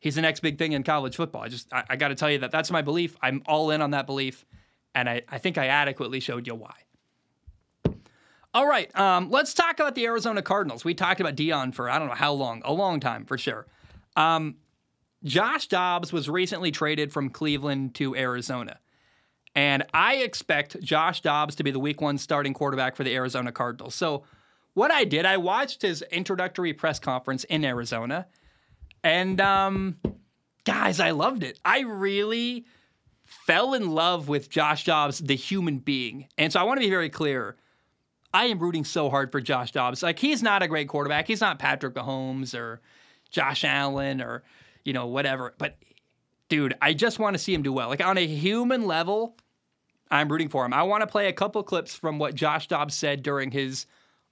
he's the next big thing in college football. I just, I, I got to tell you that that's my belief. I'm all in on that belief. And I, I think I adequately showed you why. All right, um, let's talk about the Arizona Cardinals. We talked about Deion for I don't know how long, a long time for sure. Um, Josh Dobbs was recently traded from Cleveland to Arizona. And I expect Josh Dobbs to be the week one starting quarterback for the Arizona Cardinals. So, what I did, I watched his introductory press conference in Arizona. And, um, guys, I loved it. I really fell in love with Josh Dobbs, the human being. And so, I want to be very clear. I am rooting so hard for Josh Dobbs. Like, he's not a great quarterback. He's not Patrick Mahomes or Josh Allen or, you know, whatever. But, dude, I just want to see him do well. Like, on a human level, I'm rooting for him. I want to play a couple clips from what Josh Dobbs said during his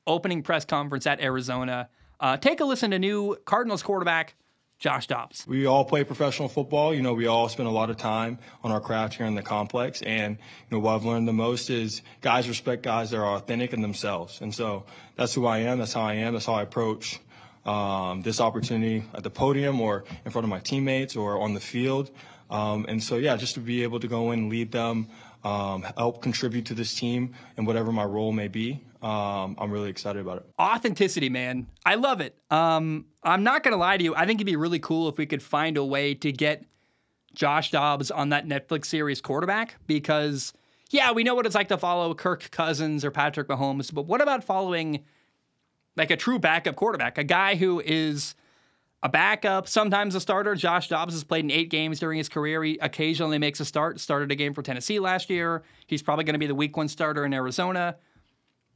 opening press conference at Arizona. Uh, take a listen to new Cardinals quarterback Josh Dobbs. We all play professional football. You know, we all spend a lot of time on our craft here in the complex. And, you know, what I've learned the most is guys respect guys that are authentic in themselves. And so that's who I am. That's how I am. That's how I approach um, this opportunity at the podium or in front of my teammates or on the field. Um, and so, yeah, just to be able to go in and lead them, um, help contribute to this team and whatever my role may be. Um, I'm really excited about it. Authenticity, man. I love it. Um, I'm not going to lie to you. I think it'd be really cool if we could find a way to get Josh Dobbs on that Netflix series quarterback because, yeah, we know what it's like to follow Kirk Cousins or Patrick Mahomes, but what about following like a true backup quarterback, a guy who is a backup, sometimes a starter. Josh Dobbs has played in eight games during his career. He occasionally makes a start. Started a game for Tennessee last year. He's probably going to be the week one starter in Arizona.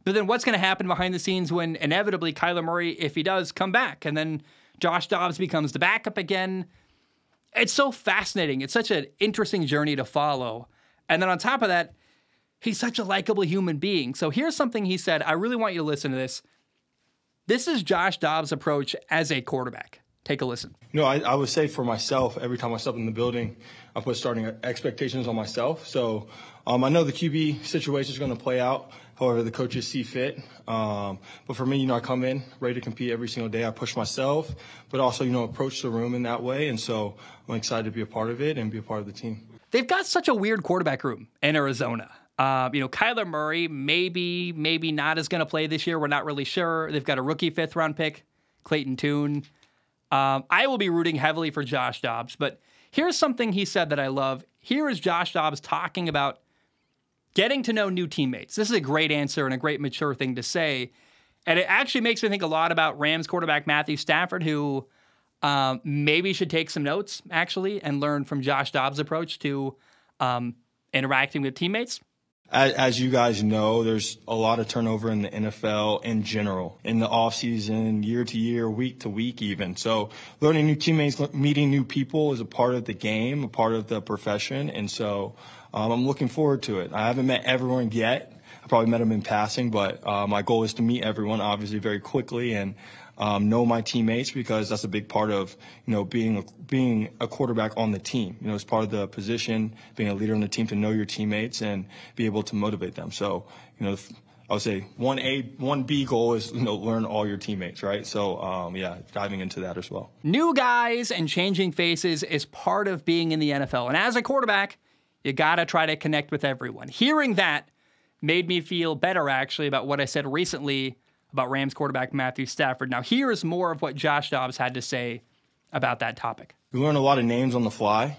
But then what's going to happen behind the scenes when inevitably Kyler Murray, if he does, come back and then Josh Dobbs becomes the backup again? It's so fascinating. It's such an interesting journey to follow. And then on top of that, he's such a likable human being. So here's something he said. I really want you to listen to this. This is Josh Dobbs' approach as a quarterback. Take a listen. No, I, I would say for myself, every time I step in the building, I put starting expectations on myself. So um, I know the QB situation is going to play out however the coaches see fit. Um, but for me, you know, I come in ready to compete every single day. I push myself, but also, you know, approach the room in that way. And so I'm excited to be a part of it and be a part of the team. They've got such a weird quarterback room in Arizona. Uh, you know, Kyler Murray, maybe, maybe not is going to play this year. We're not really sure. They've got a rookie fifth round pick, Clayton Tune. Um, I will be rooting heavily for Josh Dobbs, but here's something he said that I love. Here is Josh Dobbs talking about getting to know new teammates. This is a great answer and a great mature thing to say. And it actually makes me think a lot about Rams quarterback Matthew Stafford, who um, maybe should take some notes actually and learn from Josh Dobbs' approach to um, interacting with teammates. As, as, you guys know, there's a lot of turnover in the NFL in general, in the offseason, year to year, week to week, even. So, learning new teammates, meeting new people is a part of the game, a part of the profession. And so, um, I'm looking forward to it. I haven't met everyone yet. I probably met them in passing, but uh, my goal is to meet everyone, obviously, very quickly and um, know my teammates because that's a big part of you know being a, being a quarterback on the team. You know, it's part of the position, being a leader on the team to know your teammates and be able to motivate them. So you know. I would say one A, one B goal is you know learn all your teammates, right? So um, yeah, diving into that as well. New guys and changing faces is part of being in the NFL, and as a quarterback, you gotta try to connect with everyone. Hearing that made me feel better actually about what I said recently about Rams quarterback Matthew Stafford. Now, here is more of what Josh Dobbs had to say about that topic. We learn a lot of names on the fly.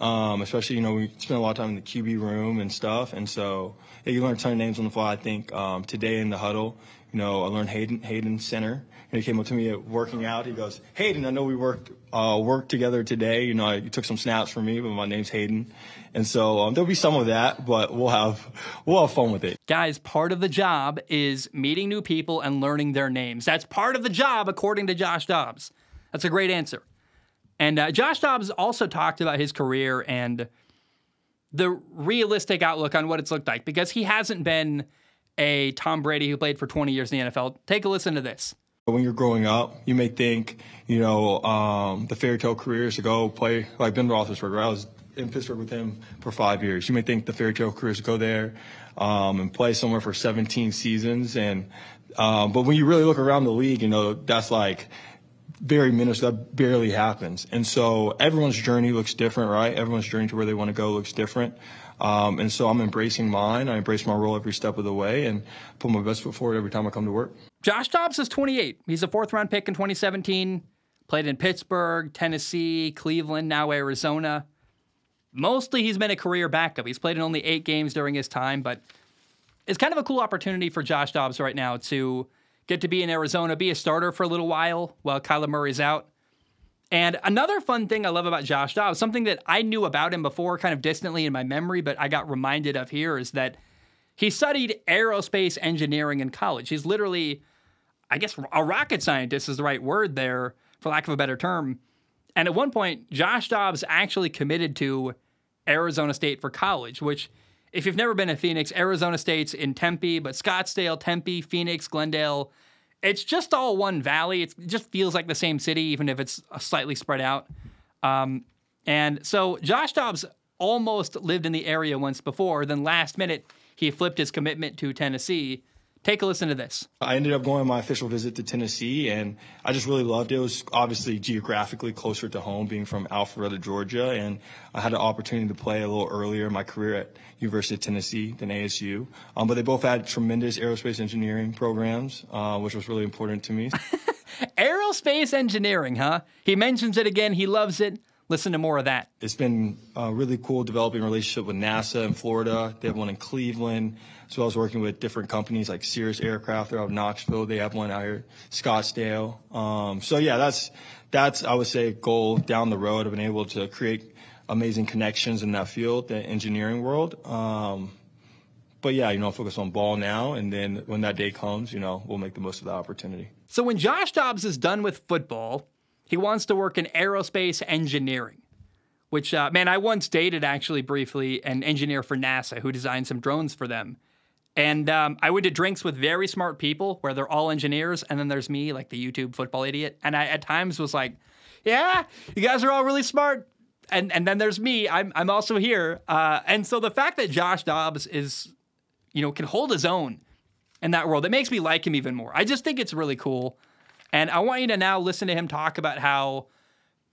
Um, especially, you know, we spend a lot of time in the QB room and stuff. And so, yeah, you learn a ton of names on the fly. I think um, today in the huddle, you know, I learned Hayden, Hayden Center. And he came up to me at working out. He goes, Hayden, I know we worked uh, worked together today. You know, you took some snaps from me, but my name's Hayden. And so um, there'll be some of that, but we'll have we'll have fun with it. Guys, part of the job is meeting new people and learning their names. That's part of the job, according to Josh Dobbs. That's a great answer. And uh, Josh Dobbs also talked about his career and the realistic outlook on what it's looked like because he hasn't been a Tom Brady who played for 20 years in the NFL. Take a listen to this. When you're growing up, you may think, you know, um, the fairy tale career is to go play like Ben Roethlisberger. I was in Pittsburgh with him for five years. You may think the fairy tale career is to go there um, and play somewhere for 17 seasons, and um, but when you really look around the league, you know that's like very minuscule. That barely happens. And so everyone's journey looks different, right? Everyone's journey to where they want to go looks different. Um, and so I'm embracing mine. I embrace my role every step of the way and put my best foot forward every time I come to work. Josh Dobbs is 28. He's a fourth round pick in 2017. Played in Pittsburgh, Tennessee, Cleveland, now Arizona. Mostly he's been a career backup. He's played in only eight games during his time, but it's kind of a cool opportunity for Josh Dobbs right now to get to be in Arizona, be a starter for a little while while Kyler Murray's out. And another fun thing I love about Josh Dobbs, something that I knew about him before, kind of distantly in my memory, but I got reminded of here, is that he studied aerospace engineering in college. He's literally, I guess, a rocket scientist is the right word there, for lack of a better term. And at one point, Josh Dobbs actually committed to Arizona State for college, which, if you've never been to Phoenix, Arizona State's in Tempe, but Scottsdale, Tempe, Phoenix, Glendale, it's just all one valley. It's, it just feels like the same city, even if it's slightly spread out. Um, and so Josh Dobbs almost lived in the area once before. Then last minute, he flipped his commitment to Tennessee Take a listen to this. I ended up going on my official visit to Tennessee, and I just really loved it. It was obviously geographically closer to home, being from Alpharetta, Georgia, and I had the opportunity to play a little earlier in my career at University of Tennessee than ASU. Um, but they both had tremendous aerospace engineering programs, uh, which was really important to me. aerospace engineering, huh? He mentions it again. He loves it. Listen to more of that. It's been uh, really cool developing a relationship with NASA in Florida. They have one in Cleveland, as well as working with different companies like Cirrus Aircraft. They're out of Knoxville. They have one out here, Scottsdale. Um, so yeah, that's that's I would say goal down the road. I've been able to create amazing connections in that field, the engineering world. Um, but yeah, you know, focus on ball now, and then when that day comes, you know, we'll make the most of the opportunity. So when Josh Dobbs is done with football, he wants to work in aerospace engineering, which, uh, man, I once dated actually briefly an engineer for NASA who designed some drones for them. And um, I went to drinks with very smart people where they're all engineers, and then there's me, like the YouTube football idiot. And I at times was like, "Yeah, you guys are all really smart." And and then there's me. I'm I'm also here. Uh, and so the fact that Josh Dobbs is, you know, can hold his own in that world, it makes me like him even more. I just think it's really cool. And I want you to now listen to him talk about how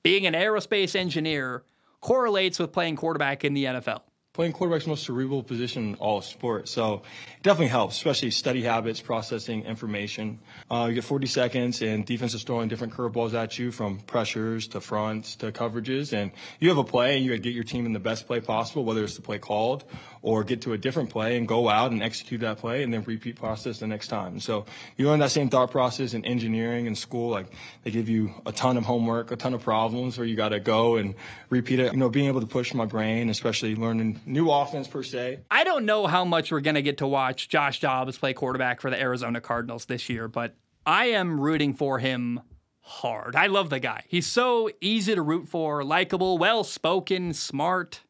being an aerospace engineer correlates with playing quarterback in the NFL playing quarterback's most cerebral position in all of sports. So it definitely helps, especially study habits, processing information. Uh, you get 40 seconds, and defense is throwing different curveballs at you from pressures to fronts to coverages. And you have a play, and you get your team in the best play possible, whether it's the play called or get to a different play and go out and execute that play and then repeat process the next time. So you learn that same thought process in engineering in school. Like they give you a ton of homework, a ton of problems where you got to go and repeat it. You know, being able to push my brain, especially learning new offense per se. I don't know how much we're going to get to watch Josh Dobbs play quarterback for the Arizona Cardinals this year, but I am rooting for him hard. I love the guy. He's so easy to root for, likable, well spoken, smart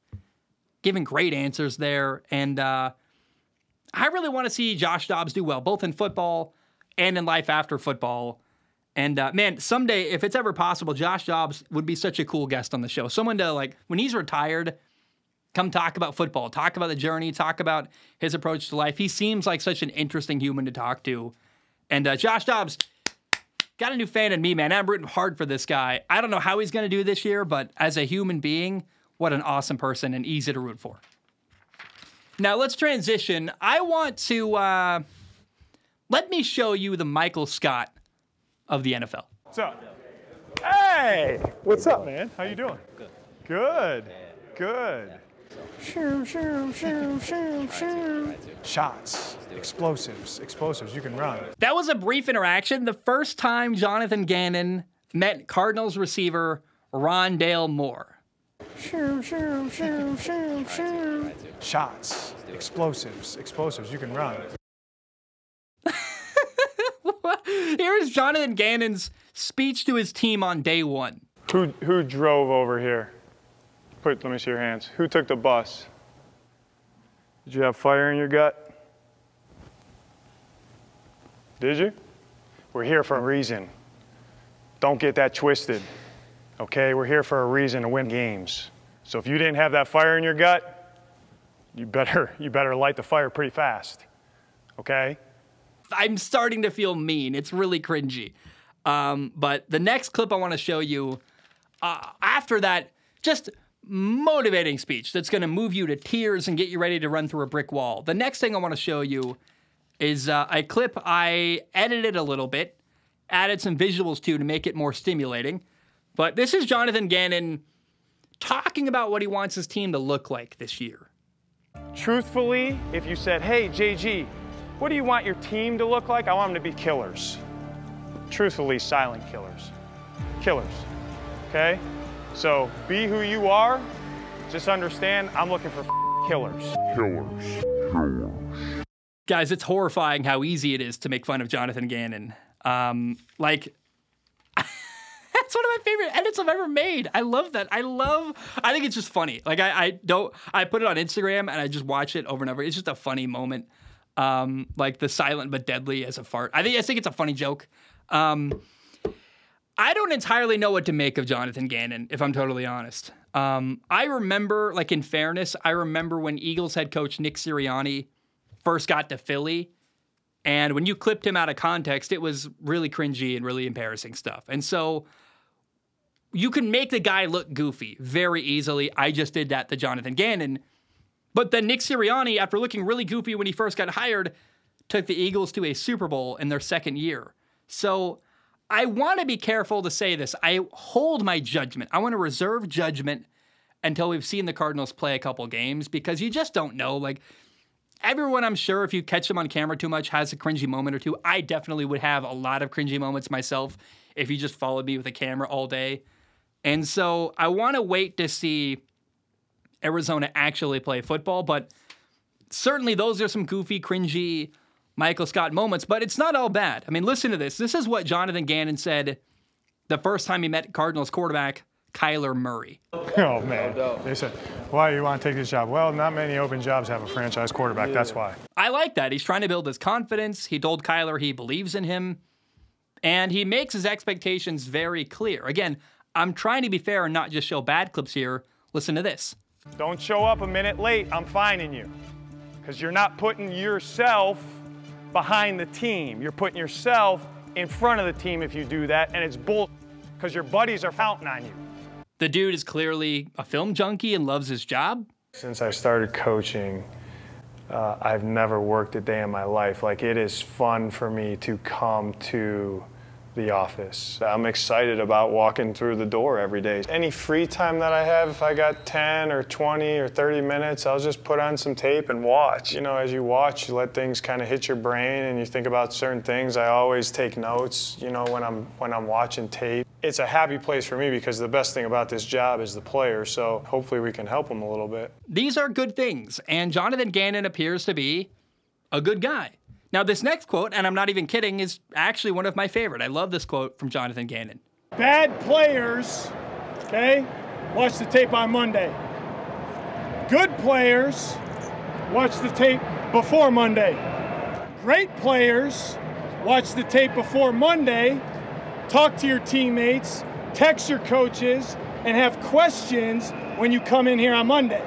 giving great answers there. And uh, I really want to see Josh Dobbs do well, both in football and in life after football. And uh, man, someday, if it's ever possible, Josh Dobbs would be such a cool guest on the show. Someone to like, when he's retired, come talk about football, talk about the journey, talk about his approach to life. He seems like such an interesting human to talk to. And uh, Josh Dobbs got a new fan in me, man. I'm rooting hard for this guy. I don't know how he's going to do this year, but as a human being, what an awesome person and easy to root for. Now let's transition. I want to uh, let me show you the Michael Scott of the NFL. What's up? Hey, what's up, man? How you doing? Good. Good. Good. Shoo, shoo, shoo, shoo, shoo. Shots, explosives, explosives. You can run. That was a brief interaction. The first time Jonathan Gannon met Cardinals receiver Rondale Moore. Shoo, shoo, shoo, shoo, shoo. Shots, explosives, explosives. You can run. Here's Jonathan Gannon's speech to his team on day one. Who who drove over here? Put let me see your hands. Who took the bus? Did you have fire in your gut? Did you? We're here for a reason. Don't get that twisted. Okay, we're here for a reason to win games. So if you didn't have that fire in your gut, you better you better light the fire pretty fast. Okay? I'm starting to feel mean. It's really cringy. Um, but the next clip I want to show you uh, after that, just motivating speech that's going to move you to tears and get you ready to run through a brick wall. The next thing I want to show you is uh, a clip I edited a little bit, added some visuals to to make it more stimulating. But this is Jonathan Gannon talking about what he wants his team to look like this year. Truthfully, if you said, hey, JG, what do you want your team to look like? I want them to be killers. Truthfully, silent killers. Killers. Okay? So be who you are. Just understand, I'm looking for killers. Killers. Killers. Guys, it's horrifying how easy it is to make fun of Jonathan Gannon. Um, like, that's one of my favorite edits I've ever made. I love that. I love. I think it's just funny. Like I, I don't. I put it on Instagram and I just watch it over and over. It's just a funny moment. Um, like the silent but deadly as a fart. I think I think it's a funny joke. Um, I don't entirely know what to make of Jonathan Gannon, if I'm totally honest. Um, I remember, like in fairness, I remember when Eagles head coach Nick Sirianni first got to Philly. And when you clipped him out of context, it was really cringy and really embarrassing stuff. And so you can make the guy look goofy very easily. I just did that to Jonathan Gannon. But then Nick Sirianni, after looking really goofy when he first got hired, took the Eagles to a Super Bowl in their second year. So I want to be careful to say this. I hold my judgment. I want to reserve judgment until we've seen the Cardinals play a couple games because you just don't know. Like everyone, I'm sure, if you catch them on camera too much, has a cringy moment or two. I definitely would have a lot of cringy moments myself if you just followed me with a camera all day. And so I want to wait to see Arizona actually play football, but certainly those are some goofy, cringy Michael Scott moments, but it's not all bad. I mean, listen to this. This is what Jonathan Gannon said the first time he met Cardinals quarterback Kyler Murray. Oh, man. They said, why do you want to take this job? Well, not many open jobs have a franchise quarterback. Yeah. That's why. I like that. He's trying to build his confidence. He told Kyler he believes in him, and he makes his expectations very clear. Again, I'm trying to be fair and not just show bad clips here. Listen to this. Don't show up a minute late. I'm fining you. Because you're not putting yourself behind the team. You're putting yourself in front of the team if you do that, and it's bull because your buddies are counting on you. The dude is clearly a film junkie and loves his job. Since I started coaching, uh, I've never worked a day in my life. Like it is fun for me to come to the office. I'm excited about walking through the door every day. Any free time that I have, if I got 10 or 20 or 30 minutes, I'll just put on some tape and watch. You know, as you watch, you let things kind of hit your brain and you think about certain things. I always take notes, you know, when I'm when I'm watching tape. It's a happy place for me because the best thing about this job is the players, so hopefully we can help them a little bit. These are good things, and Jonathan Gannon appears to be a good guy. Now, this next quote, and I'm not even kidding, is actually one of my favorite. I love this quote from Jonathan Gannon. Bad players, okay, watch the tape on Monday. Good players, watch the tape before Monday. Great players, watch the tape before Monday. Talk to your teammates, text your coaches, and have questions when you come in here on Monday.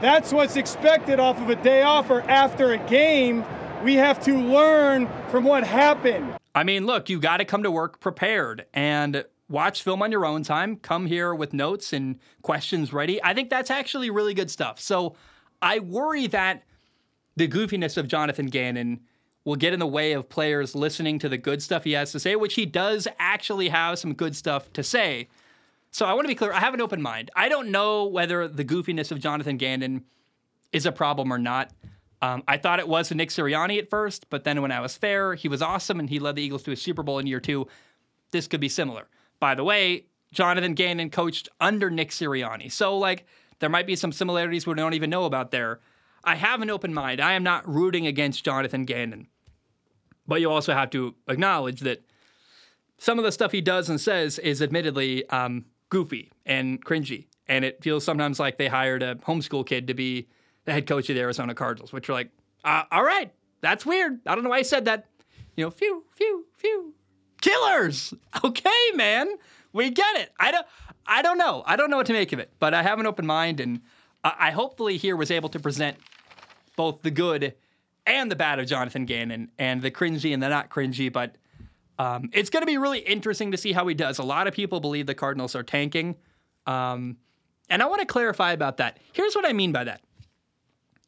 That's what's expected off of a day off or after a game we have to learn from what happened. I mean, look, you got to come to work prepared and watch film on your own time. Come here with notes and questions ready. I think that's actually really good stuff. So I worry that the goofiness of Jonathan Gannon will get in the way of players listening to the good stuff he has to say, which he does actually have some good stuff to say. So I want to be clear. I have an open mind. I don't know whether the goofiness of Jonathan Gannon is a problem or not. Um, I thought it was Nick Sirianni at first, but then when I was fair, he was awesome and he led the Eagles to a Super Bowl in year two. This could be similar. By the way, Jonathan Gannon coached under Nick Sirianni. So, like, there might be some similarities we don't even know about there. I have an open mind. I am not rooting against Jonathan Gannon. But you also have to acknowledge that some of the stuff he does and says is admittedly um, goofy and cringy. And it feels sometimes like they hired a homeschool kid to be the head coach of the Arizona Cardinals, which are like, uh, all right, that's weird. I don't know why I said that. You know, phew, phew, phew. Killers. Okay, man. We get it. I don't I don't know. I don't know what to make of it, but I have an open mind and I hopefully here was able to present both the good and the bad of Jonathan Gannon and the cringy and the not cringy, but um, it's going to be really interesting to see how he does. A lot of people believe the Cardinals are tanking. Um, and I want to clarify about that. Here's what I mean by that.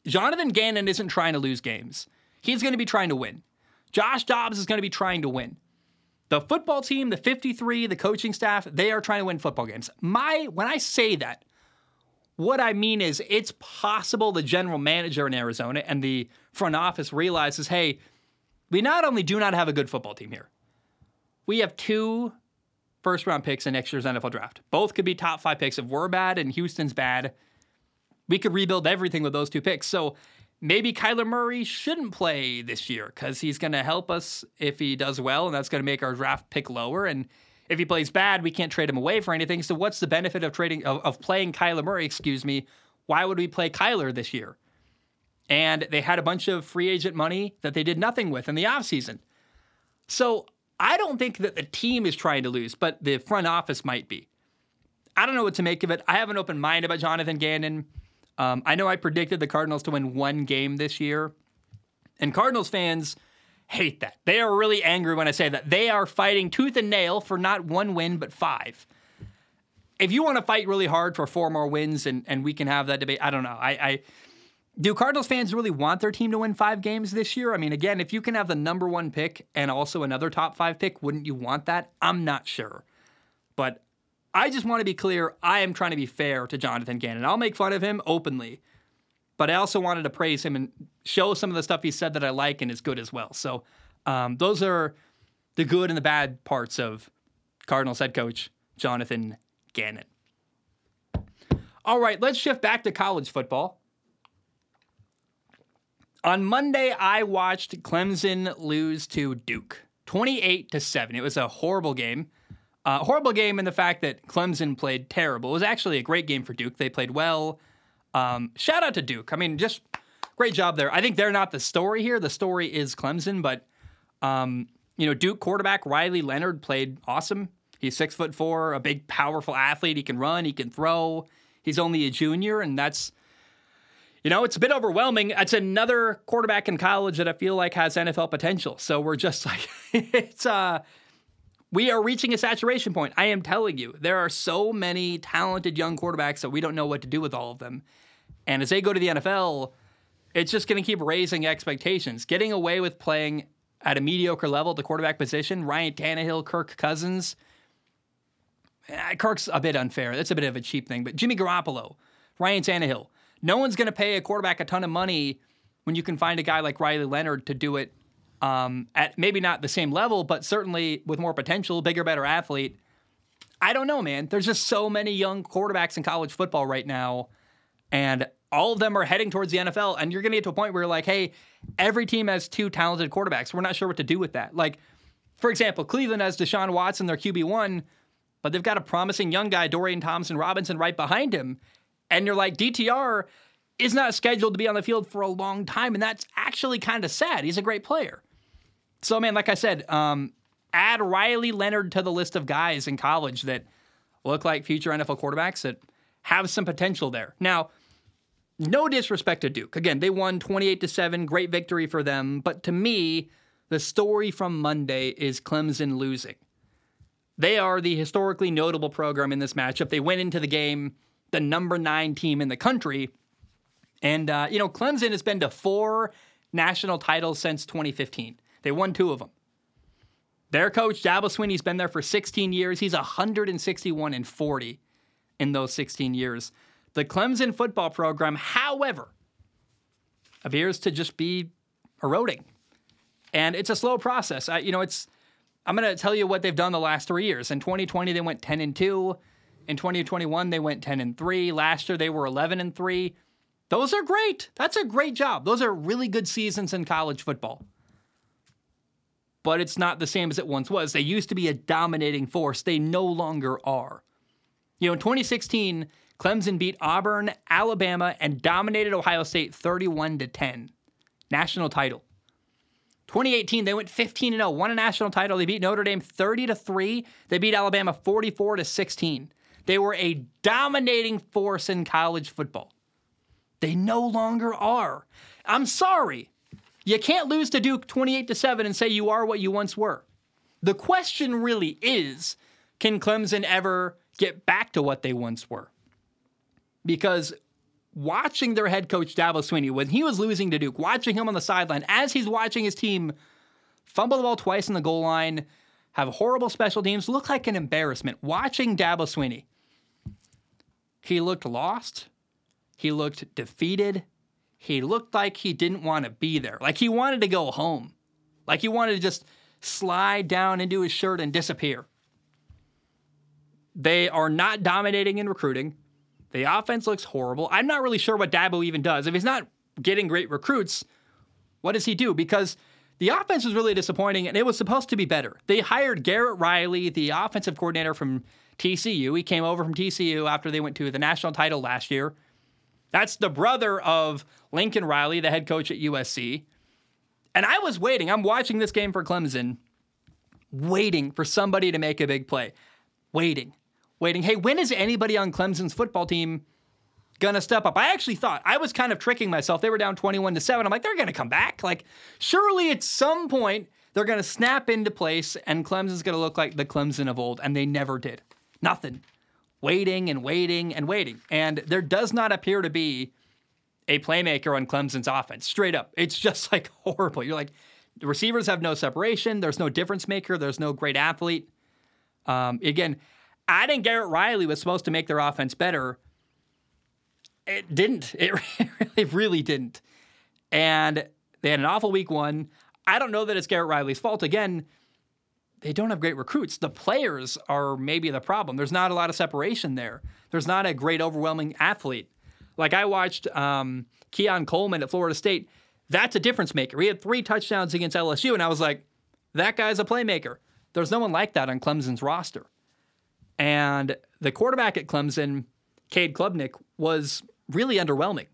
Jonathan Gannon isn't trying to lose games. He's going to be trying to win. Josh Dobbs is going to be trying to win. The football team, the 53, the coaching staff, they are trying to win football games. My when I say that, what I mean is it's possible the general manager in Arizona and the front office realizes, "Hey, we not only do not have a good football team here. We have two first round picks in next year's NFL draft. Both could be top 5 picks if we're bad and Houston's bad we could rebuild everything with those two picks. So maybe Kyler Murray shouldn't play this year because he's going to help us if he does well, and that's going to make our draft pick lower. And if he plays bad, we can't trade him away for anything. So what's the benefit of trading of, of playing Kyler Murray? Excuse me. Why would we play Kyler this year? And they had a bunch of free agent money that they did nothing with in the offseason. So I don't think that the team is trying to lose, but the front office might be. I don't know what to make of it. I have an open mind about Jonathan Gannon. Um, I know I predicted the Cardinals to win one game this year, and Cardinals fans hate that. They are really angry when I say that. They are fighting tooth and nail for not one win, but five. If you want to fight really hard for four more wins and, and we can have that debate, I don't know. I, I do Cardinals fans really want their team to win five games this year? I mean, again, if you can have the number one pick and also another top five pick, wouldn't you want that? I'm not sure. But I just want to be clear. I am trying to be fair to Jonathan Gannon. I'll make fun of him openly, but I also wanted to praise him and show some of the stuff he said that I like and is good as well. So um, those are the good and the bad parts of Cardinals head coach Jonathan Gannon. All right, let's shift back to college football. On Monday, I watched Clemson lose to Duke, 28 to 7. It was a horrible game. Uh, horrible game in the fact that Clemson played terrible. It was actually a great game for Duke. They played well. Um, shout out to Duke. I mean, just great job there. I think they're not the story here. The story is Clemson, but um, you know, Duke quarterback Riley Leonard played awesome. He's six foot four, a big, powerful athlete. He can run, he can throw. He's only a junior, and that's you know, it's a bit overwhelming. It's another quarterback in college that I feel like has NFL potential. So we're just like it's uh we are reaching a saturation point. I am telling you, there are so many talented young quarterbacks that we don't know what to do with all of them. And as they go to the NFL, it's just going to keep raising expectations. Getting away with playing at a mediocre level, the quarterback position, Ryan Tannehill, Kirk Cousins. Eh, Kirk's a bit unfair. That's a bit of a cheap thing. But Jimmy Garoppolo, Ryan Tannehill. No one's going to pay a quarterback a ton of money when you can find a guy like Riley Leonard to do it um, at maybe not the same level, but certainly with more potential, bigger, better athlete. I don't know, man. There's just so many young quarterbacks in college football right now, and all of them are heading towards the NFL. And you're going to get to a point where you're like, hey, every team has two talented quarterbacks. We're not sure what to do with that. Like, for example, Cleveland has Deshaun Watson, their QB1, but they've got a promising young guy, Dorian Thompson Robinson, right behind him. And you're like, DTR is not scheduled to be on the field for a long time. And that's actually kind of sad. He's a great player. So, man, like I said, um, add Riley Leonard to the list of guys in college that look like future NFL quarterbacks that have some potential there. Now, no disrespect to Duke. Again, they won 28 to 7, great victory for them, but to me, the story from Monday is Clemson losing. They are the historically notable program in this matchup. They went into the game the number 9 team in the country. And uh, you know, Clemson has been to four national titles since 2015. They won two of them. Their coach, Dabo Swinney's been there for 16 years. He's 161 and 40 in those 16 years. The Clemson football program, however, appears to just be eroding. And it's a slow process. I, you know, it's I'm going to tell you what they've done the last 3 years. In 2020 they went 10 and 2. In 2021 they went 10 and 3. Last year they were 11 and 3. Those are great. That's a great job. Those are really good seasons in college football but it's not the same as it once was. They used to be a dominating force. They no longer are. You know, in 2016, Clemson beat Auburn, Alabama, and dominated Ohio State 31 to 10. National title. 2018, they went 15 0, won a national title. They beat Notre Dame 30 to 3. They beat Alabama 44 to 16. They were a dominating force in college football. They no longer are. I'm sorry. You can't lose to Duke 28 to 7 and say you are what you once were. The question really is can Clemson ever get back to what they once were? Because watching their head coach Dabo Swinney, when he was losing to Duke, watching him on the sideline as he's watching his team fumble the ball twice in the goal line, have horrible special teams, look like an embarrassment. Watching Dabo Swinney, he looked lost. He looked defeated he looked like he didn't want to be there. Like he wanted to go home. Like he wanted to just slide down into his shirt and disappear. They are not dominating in recruiting. The offense looks horrible. I'm not really sure what Dabo even does. If he's not getting great recruits, what does he do? Because the offense was really disappointing and it was supposed to be better. They hired Garrett Riley, the offensive coordinator from TCU. He came over from TCU after they went to the national title last year. That's the brother of Lincoln Riley, the head coach at USC. And I was waiting. I'm watching this game for Clemson, waiting for somebody to make a big play. Waiting, waiting. Hey, when is anybody on Clemson's football team gonna step up? I actually thought I was kind of tricking myself. They were down 21 to 7. I'm like, they're gonna come back. Like, surely at some point they're gonna snap into place and Clemson's gonna look like the Clemson of old. And they never did. Nothing waiting and waiting and waiting. And there does not appear to be a playmaker on Clemson's offense. Straight up. It's just like horrible. You're like, the receivers have no separation. There's no difference maker. There's no great athlete. Um, again, adding Garrett Riley was supposed to make their offense better. It didn't. It really, really didn't. And they had an awful week one. I don't know that it's Garrett Riley's fault. Again, they don't have great recruits. The players are maybe the problem. There's not a lot of separation there. There's not a great overwhelming athlete. Like I watched um, Keon Coleman at Florida State. That's a difference maker. He had three touchdowns against LSU, and I was like, that guy's a playmaker. There's no one like that on Clemson's roster. And the quarterback at Clemson, Cade Klubnik, was really underwhelming.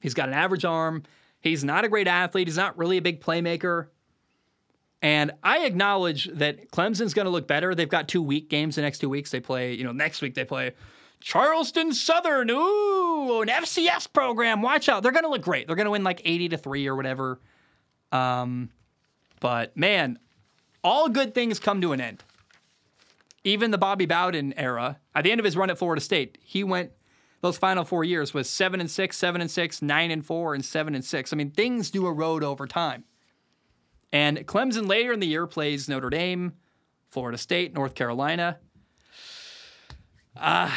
He's got an average arm. He's not a great athlete. He's not really a big playmaker. And I acknowledge that Clemson's going to look better. They've got two weak games the next two weeks. They play, you know, next week they play Charleston Southern. Ooh, an FCS program. Watch out. They're going to look great. They're going to win like 80 to 3 or whatever. Um, but man, all good things come to an end. Even the Bobby Bowden era, at the end of his run at Florida State, he went those final four years was seven and six, seven and six, nine and four, and seven and six. I mean, things do erode over time. And Clemson later in the year plays Notre Dame, Florida State, North Carolina. Uh,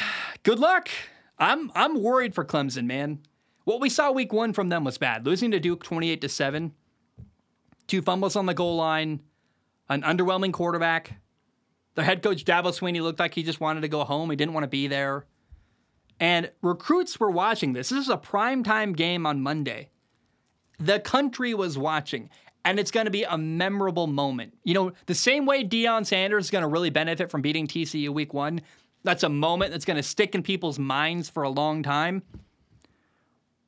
good luck. I'm I'm worried for Clemson, man. What we saw week one from them was bad. Losing to Duke 28 to 7, two fumbles on the goal line, an underwhelming quarterback. Their head coach Dabo Swinney looked like he just wanted to go home. He didn't want to be there. And recruits were watching this. This is a primetime game on Monday. The country was watching, and it's going to be a memorable moment. You know, the same way Deion Sanders is going to really benefit from beating TCU week one, that's a moment that's going to stick in people's minds for a long time.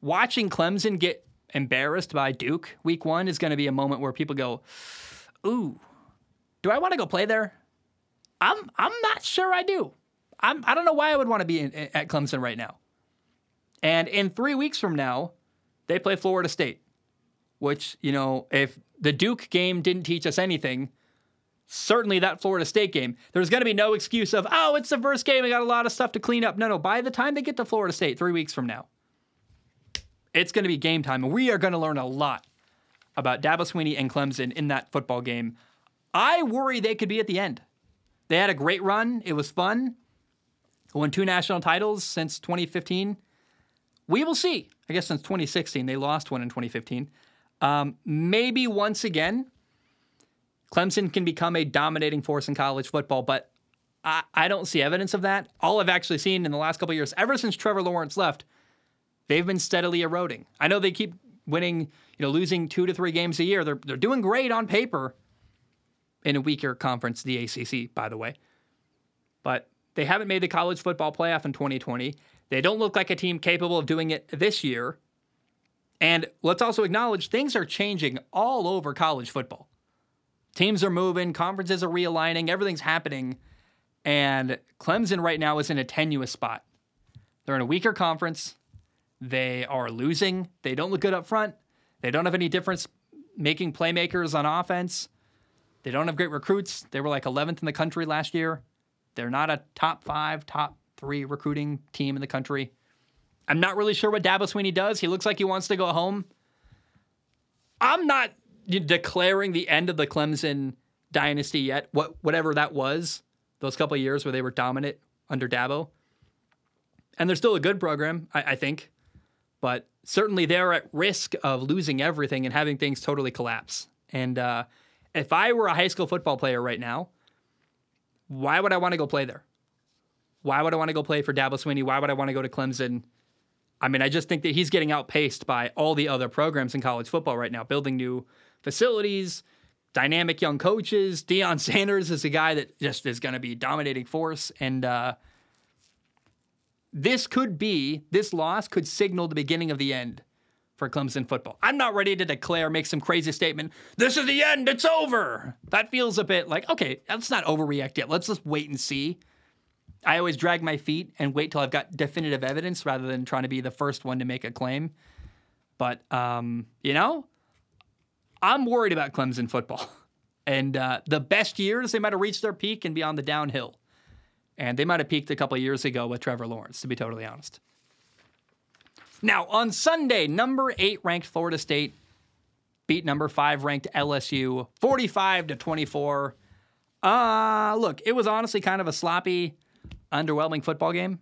Watching Clemson get embarrassed by Duke week one is going to be a moment where people go, Ooh, do I want to go play there? I'm I'm not sure I do. I'm I don't know why I would want to be in, at Clemson right now. And in three weeks from now, they play Florida State, which you know if the Duke game didn't teach us anything, certainly that Florida State game, there's going to be no excuse of oh it's the first game, we got a lot of stuff to clean up. No, no. By the time they get to Florida State, three weeks from now, it's going to be game time, and we are going to learn a lot about Dabo Swinney and Clemson in that football game. I worry they could be at the end. They had a great run. It was fun. Won two national titles since 2015. We will see. I guess since 2016, they lost one in 2015. Um, maybe once again, Clemson can become a dominating force in college football, but I, I don't see evidence of that. All I've actually seen in the last couple years, ever since Trevor Lawrence left, they've been steadily eroding. I know they keep winning, you know, losing two to three games a year. They're they're doing great on paper in a weaker conference, the ACC, by the way. But they haven't made the college football playoff in 2020. They don't look like a team capable of doing it this year. And let's also acknowledge things are changing all over college football. Teams are moving, conferences are realigning, everything's happening. And Clemson right now is in a tenuous spot. They're in a weaker conference. They are losing. They don't look good up front. They don't have any difference making playmakers on offense. They don't have great recruits. They were like 11th in the country last year. They're not a top five, top three recruiting team in the country. I'm not really sure what Dabo Swinney does. He looks like he wants to go home. I'm not declaring the end of the Clemson dynasty yet. What whatever that was, those couple years where they were dominant under Dabo. And they're still a good program, I, I think but certainly they're at risk of losing everything and having things totally collapse. And uh, if I were a high school football player right now, why would I want to go play there? Why would I want to go play for Dabo Swinney? Why would I want to go to Clemson? I mean, I just think that he's getting outpaced by all the other programs in college football right now, building new facilities, dynamic young coaches. Deion Sanders is a guy that just is going to be dominating force. And uh, this could be, this loss could signal the beginning of the end for Clemson football. I'm not ready to declare, make some crazy statement, this is the end, it's over. That feels a bit like, okay, let's not overreact yet. Let's just wait and see. I always drag my feet and wait till I've got definitive evidence rather than trying to be the first one to make a claim. But, um, you know, I'm worried about Clemson football. And uh, the best years, they might have reached their peak and be on the downhill. And they might have peaked a couple years ago with Trevor Lawrence, to be totally honest. Now, on Sunday, number eight ranked Florida State beat number five ranked LSU 45 to 24. Uh, look, it was honestly kind of a sloppy, underwhelming football game.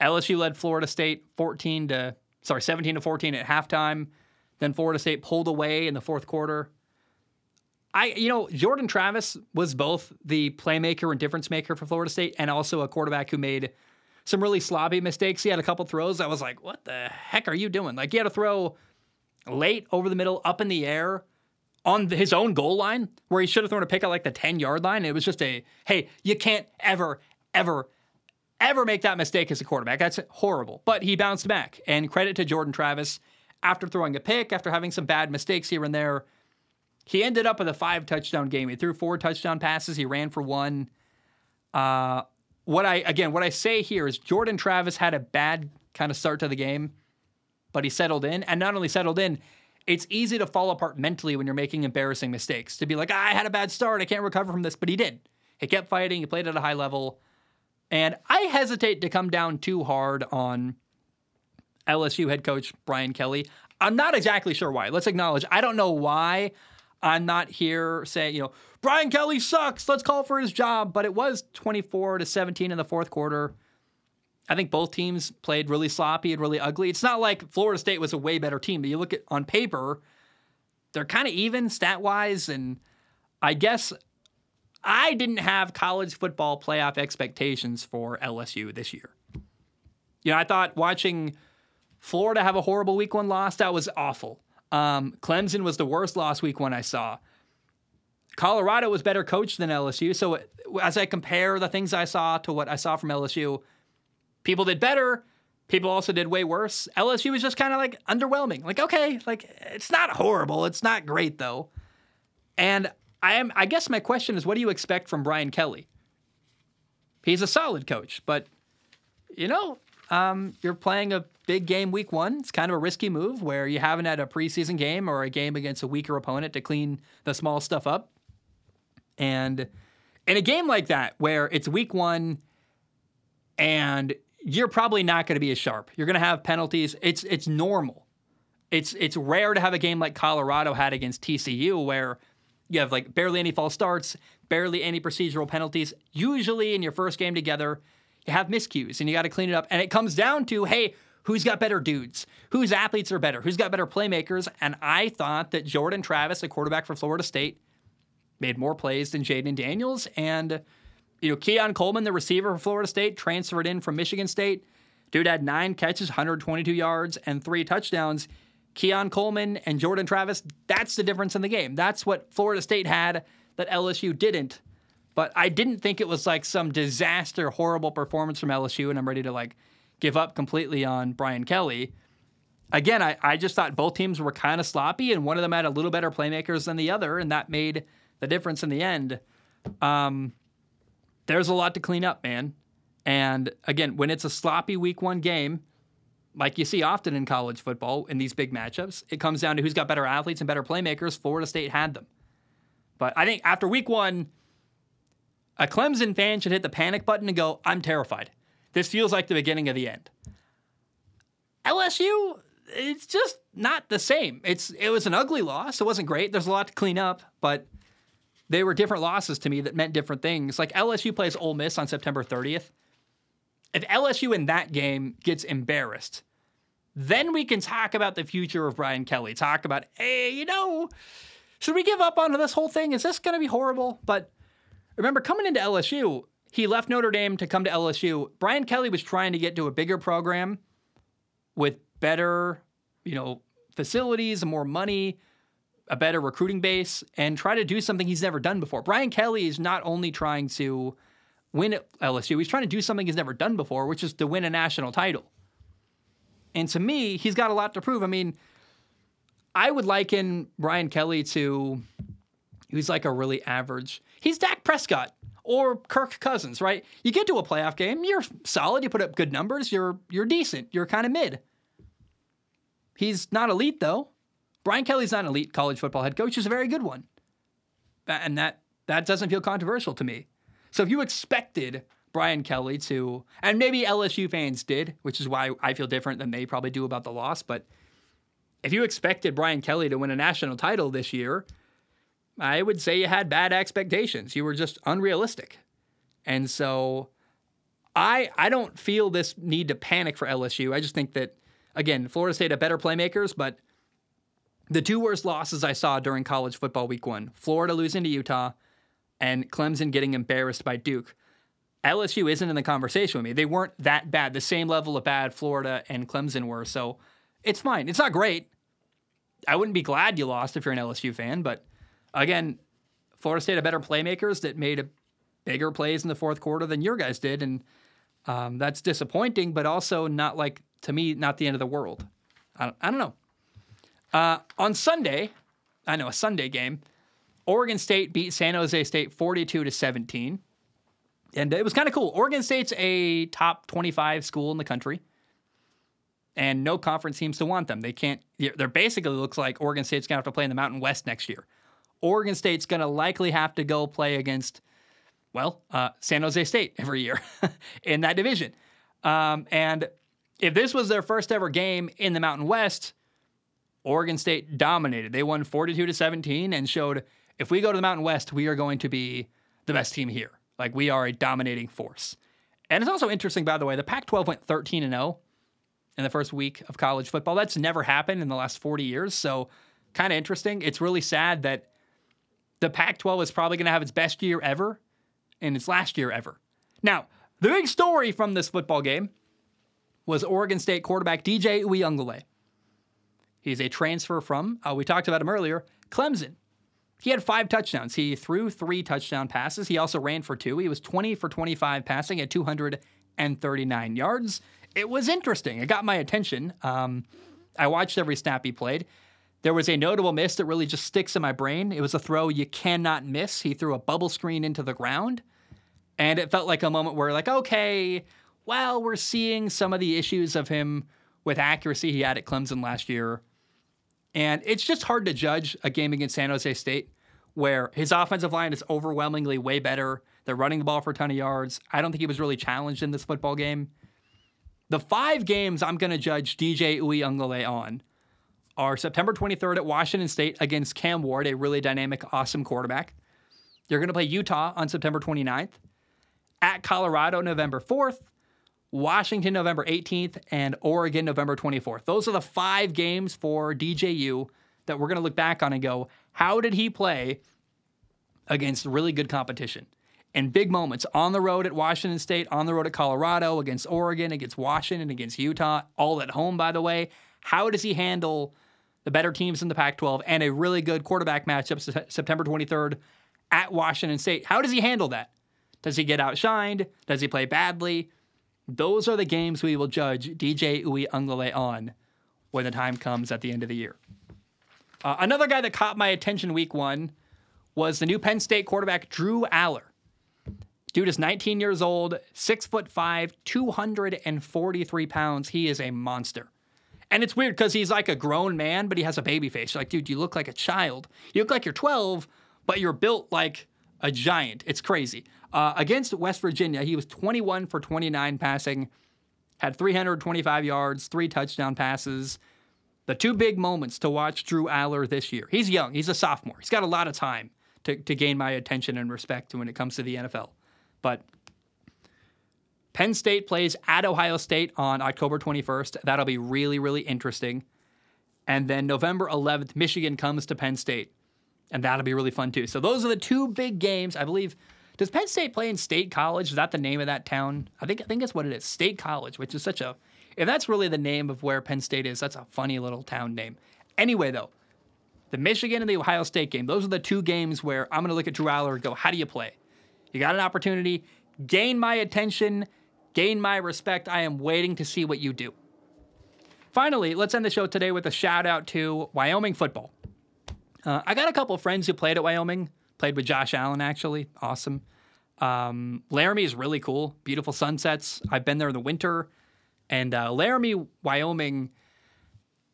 LSU led Florida State 14 to sorry, 17 to 14 at halftime. Then Florida State pulled away in the fourth quarter. I, you know, Jordan Travis was both the playmaker and difference maker for Florida State and also a quarterback who made some really sloppy mistakes. He had a couple throws. I was like, what the heck are you doing? Like, he had a throw late over the middle, up in the air on his own goal line where he should have thrown a pick at like the 10 yard line. It was just a, hey, you can't ever, ever, ever make that mistake as a quarterback. That's horrible. But he bounced back. And credit to Jordan Travis after throwing a pick, after having some bad mistakes here and there he ended up with a five touchdown game. He threw four touchdown passes. He ran for one. Uh, what I again, what I say here is Jordan Travis had a bad kind of start to the game, but he settled in, and not only settled in, it's easy to fall apart mentally when you're making embarrassing mistakes. To be like, ah, I had a bad start, I can't recover from this, but he did. He kept fighting. He played at a high level, and I hesitate to come down too hard on LSU head coach Brian Kelly. I'm not exactly sure why. Let's acknowledge I don't know why I'm not here saying, you know, Brian Kelly sucks. Let's call for his job. But it was 24 to 17 in the fourth quarter. I think both teams played really sloppy and really ugly. It's not like Florida State was a way better team, but you look at on paper, they're kind of even stat wise. And I guess I didn't have college football playoff expectations for LSU this year. You know, I thought watching Florida have a horrible week one loss, that was awful. Um, Clemson was the worst loss week one I saw. Colorado was better coached than LSU. So as I compare the things I saw to what I saw from LSU, people did better. People also did way worse. LSU was just kind of like underwhelming. Like, okay, like it's not horrible. It's not great though. And I am I guess my question is what do you expect from Brian Kelly? He's a solid coach, but you know, um, you're playing a big game week one. It's kind of a risky move where you haven't had a preseason game or a game against a weaker opponent to clean the small stuff up. And in a game like that, where it's week one and you're probably not going to be as sharp. You're going to have penalties. It's it's normal. It's it's rare to have a game like Colorado had against TCU where you have like barely any false starts, barely any procedural penalties. Usually in your first game together, you have miscues and you got to clean it up. And it comes down to, hey, who's got better dudes? Whose athletes are better? Who's got better playmakers? And I thought that Jordan Travis, a quarterback for Florida State, made more plays than Jayden Daniels. And, you know, Keon Coleman, the receiver for Florida State, transferred in from Michigan State. Dude had nine catches, 122 yards, and three touchdowns. Keon Coleman and Jordan Travis, that's the difference in the game. That's what Florida State had that LSU didn't. But I didn't think it was like some disaster, horrible performance from LSU, and I'm ready to like give up completely on Brian Kelly. Again, I, I just thought both teams were kind of sloppy, and one of them had a little better playmakers than the other, and that made the difference in the end. Um, there's a lot to clean up, man. And again, when it's a sloppy week one game, like you see often in college football in these big matchups, it comes down to who's got better athletes and better playmakers. Florida State had them. But I think after week one, a Clemson fan should hit the panic button and go, I'm terrified. This feels like the beginning of the end. LSU, it's just not the same. It's it was an ugly loss. It wasn't great. There's a lot to clean up, but they were different losses to me that meant different things. Like LSU plays Ole Miss on September 30th. If LSU in that game gets embarrassed, then we can talk about the future of Brian Kelly. Talk about, hey, you know, should we give up on this whole thing? Is this going to be horrible? But remember, coming into LSU, he left Notre Dame to come to LSU. Brian Kelly was trying to get to a bigger program with better, you know, facilities, more money, a better recruiting base, and try to do something he's never done before. Brian Kelly is not only trying to win at LSU, he's trying to do something he's never done before, which is to win a national title. And to me, he's got a lot to prove. I mean, I would liken Brian Kelly to he's like a really average. He's Dak Prescott or Kirk Cousins, right? You get to a playoff game, you're solid, you put up good numbers, you're you're decent, you're kind of mid. He's not elite though. Brian Kelly's not an elite college football head coach, he's a very good one. And that that doesn't feel controversial to me. So if you expected Brian Kelly to and maybe LSU fans did, which is why I feel different than they probably do about the loss, but if you expected Brian Kelly to win a national title this year, I would say you had bad expectations. You were just unrealistic. And so I I don't feel this need to panic for LSU. I just think that again, Florida State have better playmakers, but the two worst losses I saw during college football week 1, Florida losing to Utah and Clemson getting embarrassed by Duke. LSU isn't in the conversation with me. They weren't that bad, the same level of bad Florida and Clemson were. So it's fine. It's not great. I wouldn't be glad you lost if you're an LSU fan, but again, Florida State had better playmakers that made bigger plays in the fourth quarter than your guys did, and um, that's disappointing, but also not like to me not the end of the world. I don't, I don't know. Uh, on Sunday, I know a Sunday game, Oregon State beat San Jose State 42 to 17. And it was kind of cool. Oregon State's a top 25 school in the country. And no conference seems to want them. They can't, they're basically looks like Oregon State's to have to play in the Mountain West next year. Oregon State's to likely have to go play against, well, uh, San Jose State every year in that division. Um, and If this was their first ever game in the Mountain West, Oregon State dominated. They won 42 to 17 and showed if we go to the Mountain West, we are going to be the best team here. Like we are a dominating force. And it's also interesting, by the way, the Pac 12 went 13 and 0 in the first week of college football. That's never happened in the last 40 years. So, kind of interesting. It's really sad that the Pac 12 is probably going to have its best year ever and its last year ever. Now, the big story from this football game was Oregon State quarterback DJ Uiagalelei. He's a transfer from, uh, we talked about him earlier, Clemson. He had five touchdowns. He threw three touchdown passes. He also ran for two. He was 20 for 25 passing at 239 yards. It was interesting. It got my attention. Um, I watched every snap he played. There was a notable miss that really just sticks in my brain. It was a throw you cannot miss. He threw a bubble screen into the ground. And it felt like a moment where, like, okay, well, we're seeing some of the issues of him with accuracy he had at Clemson last year. And it's just hard to judge a game against San Jose State where his offensive line is overwhelmingly way better. They're running the ball for a ton of yards. I don't think he was really challenged in this football game. The five games I'm going to judge DJ Uiagalelei on are September 23rd at Washington State against Cam Ward, a really dynamic, awesome quarterback. You're going to play Utah on September 29th, at Colorado November 4th, Washington November 18th, and Oregon November 24th. Those are the five games for DJU that we're going to look back on and go, how did he play against really good competition? And big moments on the road at Washington State, on the road at Colorado, against Oregon, against Washington, against Utah, all at home, by the way. How does he handle the better teams in the Pac 12 and a really good quarterback matchup September 23rd at Washington State? How does he handle that? Does he get outshined? Does he play badly? Those are the games we will judge DJ Uiagalelei on when the time comes at the end of the year. Uh, another guy that caught my attention week one was the new Penn State quarterback Drew Allar. Dude is 19 years old, six foot five, 243 pounds. He is a monster. And it's weird because he's like a grown man, but he has a baby face. You're like, dude, you look like a child. You look like you're 12, but you're built like a giant. It's crazy. Uh, against West Virginia, he was 21 for 29 passing, had 325 yards, three touchdown passes. The two big moments to watch Drew Allar this year. He's young, he's a sophomore. He's got a lot of time to, to gain my attention and respect when it comes to the NFL. But Penn State plays at Ohio State on October 21st. That'll be really, really interesting. And then November 11th, Michigan comes to Penn State. And that'll be really fun too. So those are the two big games. I believe does Penn State play in State College? Is that the name of that town? I think I think that's what it is. State College, which is such a if that's really the name of where Penn State is, that's a funny little town name. Anyway, though, the Michigan and the Ohio State game, those are the two games where I'm going to look at Drew Allar and go, how do you play? You got an opportunity, gain my attention, gain my respect. I am waiting to see what you do. Finally, let's end the show today with a shout out to Wyoming football. Uh, I got a couple friends who played at Wyoming. Played with Josh Allen, actually. Awesome. Um, Laramie is really cool. Beautiful sunsets. I've been there in the winter. And uh, Laramie, Wyoming,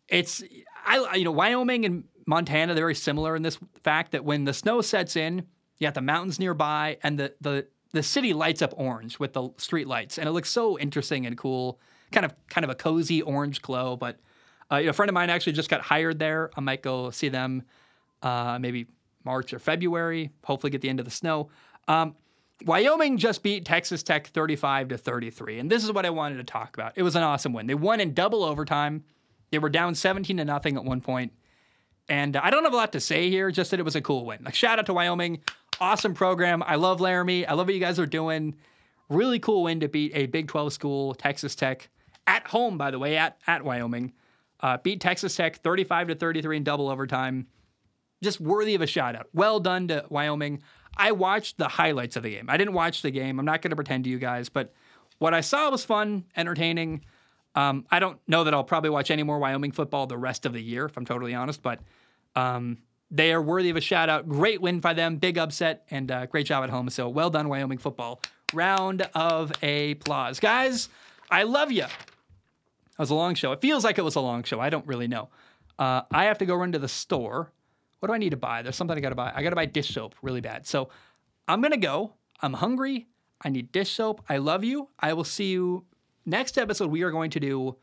it's, I, you know, Wyoming and Montana, they're very similar in this fact that when the snow sets in, you have the mountains nearby and the, the, the city lights up orange with the street lights. And it looks so interesting and cool. Kind of, kind of a cozy orange glow. But uh, you know, a friend of mine actually just got hired there. I might go see them uh, maybe March or February. Hopefully, get the end of the snow. Um, Wyoming just beat Texas Tech 35 to 33, and this is what I wanted to talk about. It was an awesome win. They won in double overtime. They were down 17 to nothing at one point, and I don't have a lot to say here. Just that it was a cool win. Like shout out to Wyoming, awesome program. I love Laramie. I love what you guys are doing. Really cool win to beat a Big 12 school, Texas Tech, at home by the way, at at Wyoming. Uh, beat Texas Tech 35 to 33 in double overtime just worthy of a shout out. Well done to Wyoming. I watched the highlights of the game. I didn't watch the game. I'm not going to pretend to you guys, but what I saw was fun, entertaining. Um, I don't know that I'll probably watch any more Wyoming football the rest of the year, if I'm totally honest, but um, they are worthy of a shout out. Great win by them, big upset, and uh, great job at home. So well done, Wyoming football. Round of applause. Guys, I love you. That was a long show. It feels like it was a long show. I don't really know. Uh, I have to go run to the store what do I need to buy? There's something I got to buy. I got to buy dish soap really bad. So I'm to go. I'm hungry. I need dish soap. I love you. I will see you next episode, we are going to do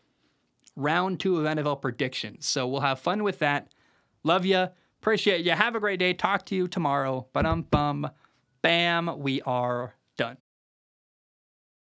round two of NFL predictions. So we'll have fun with that. Love you. Appreciate you. Have a great day. Talk to you tomorrow. But um bum. Bam. We are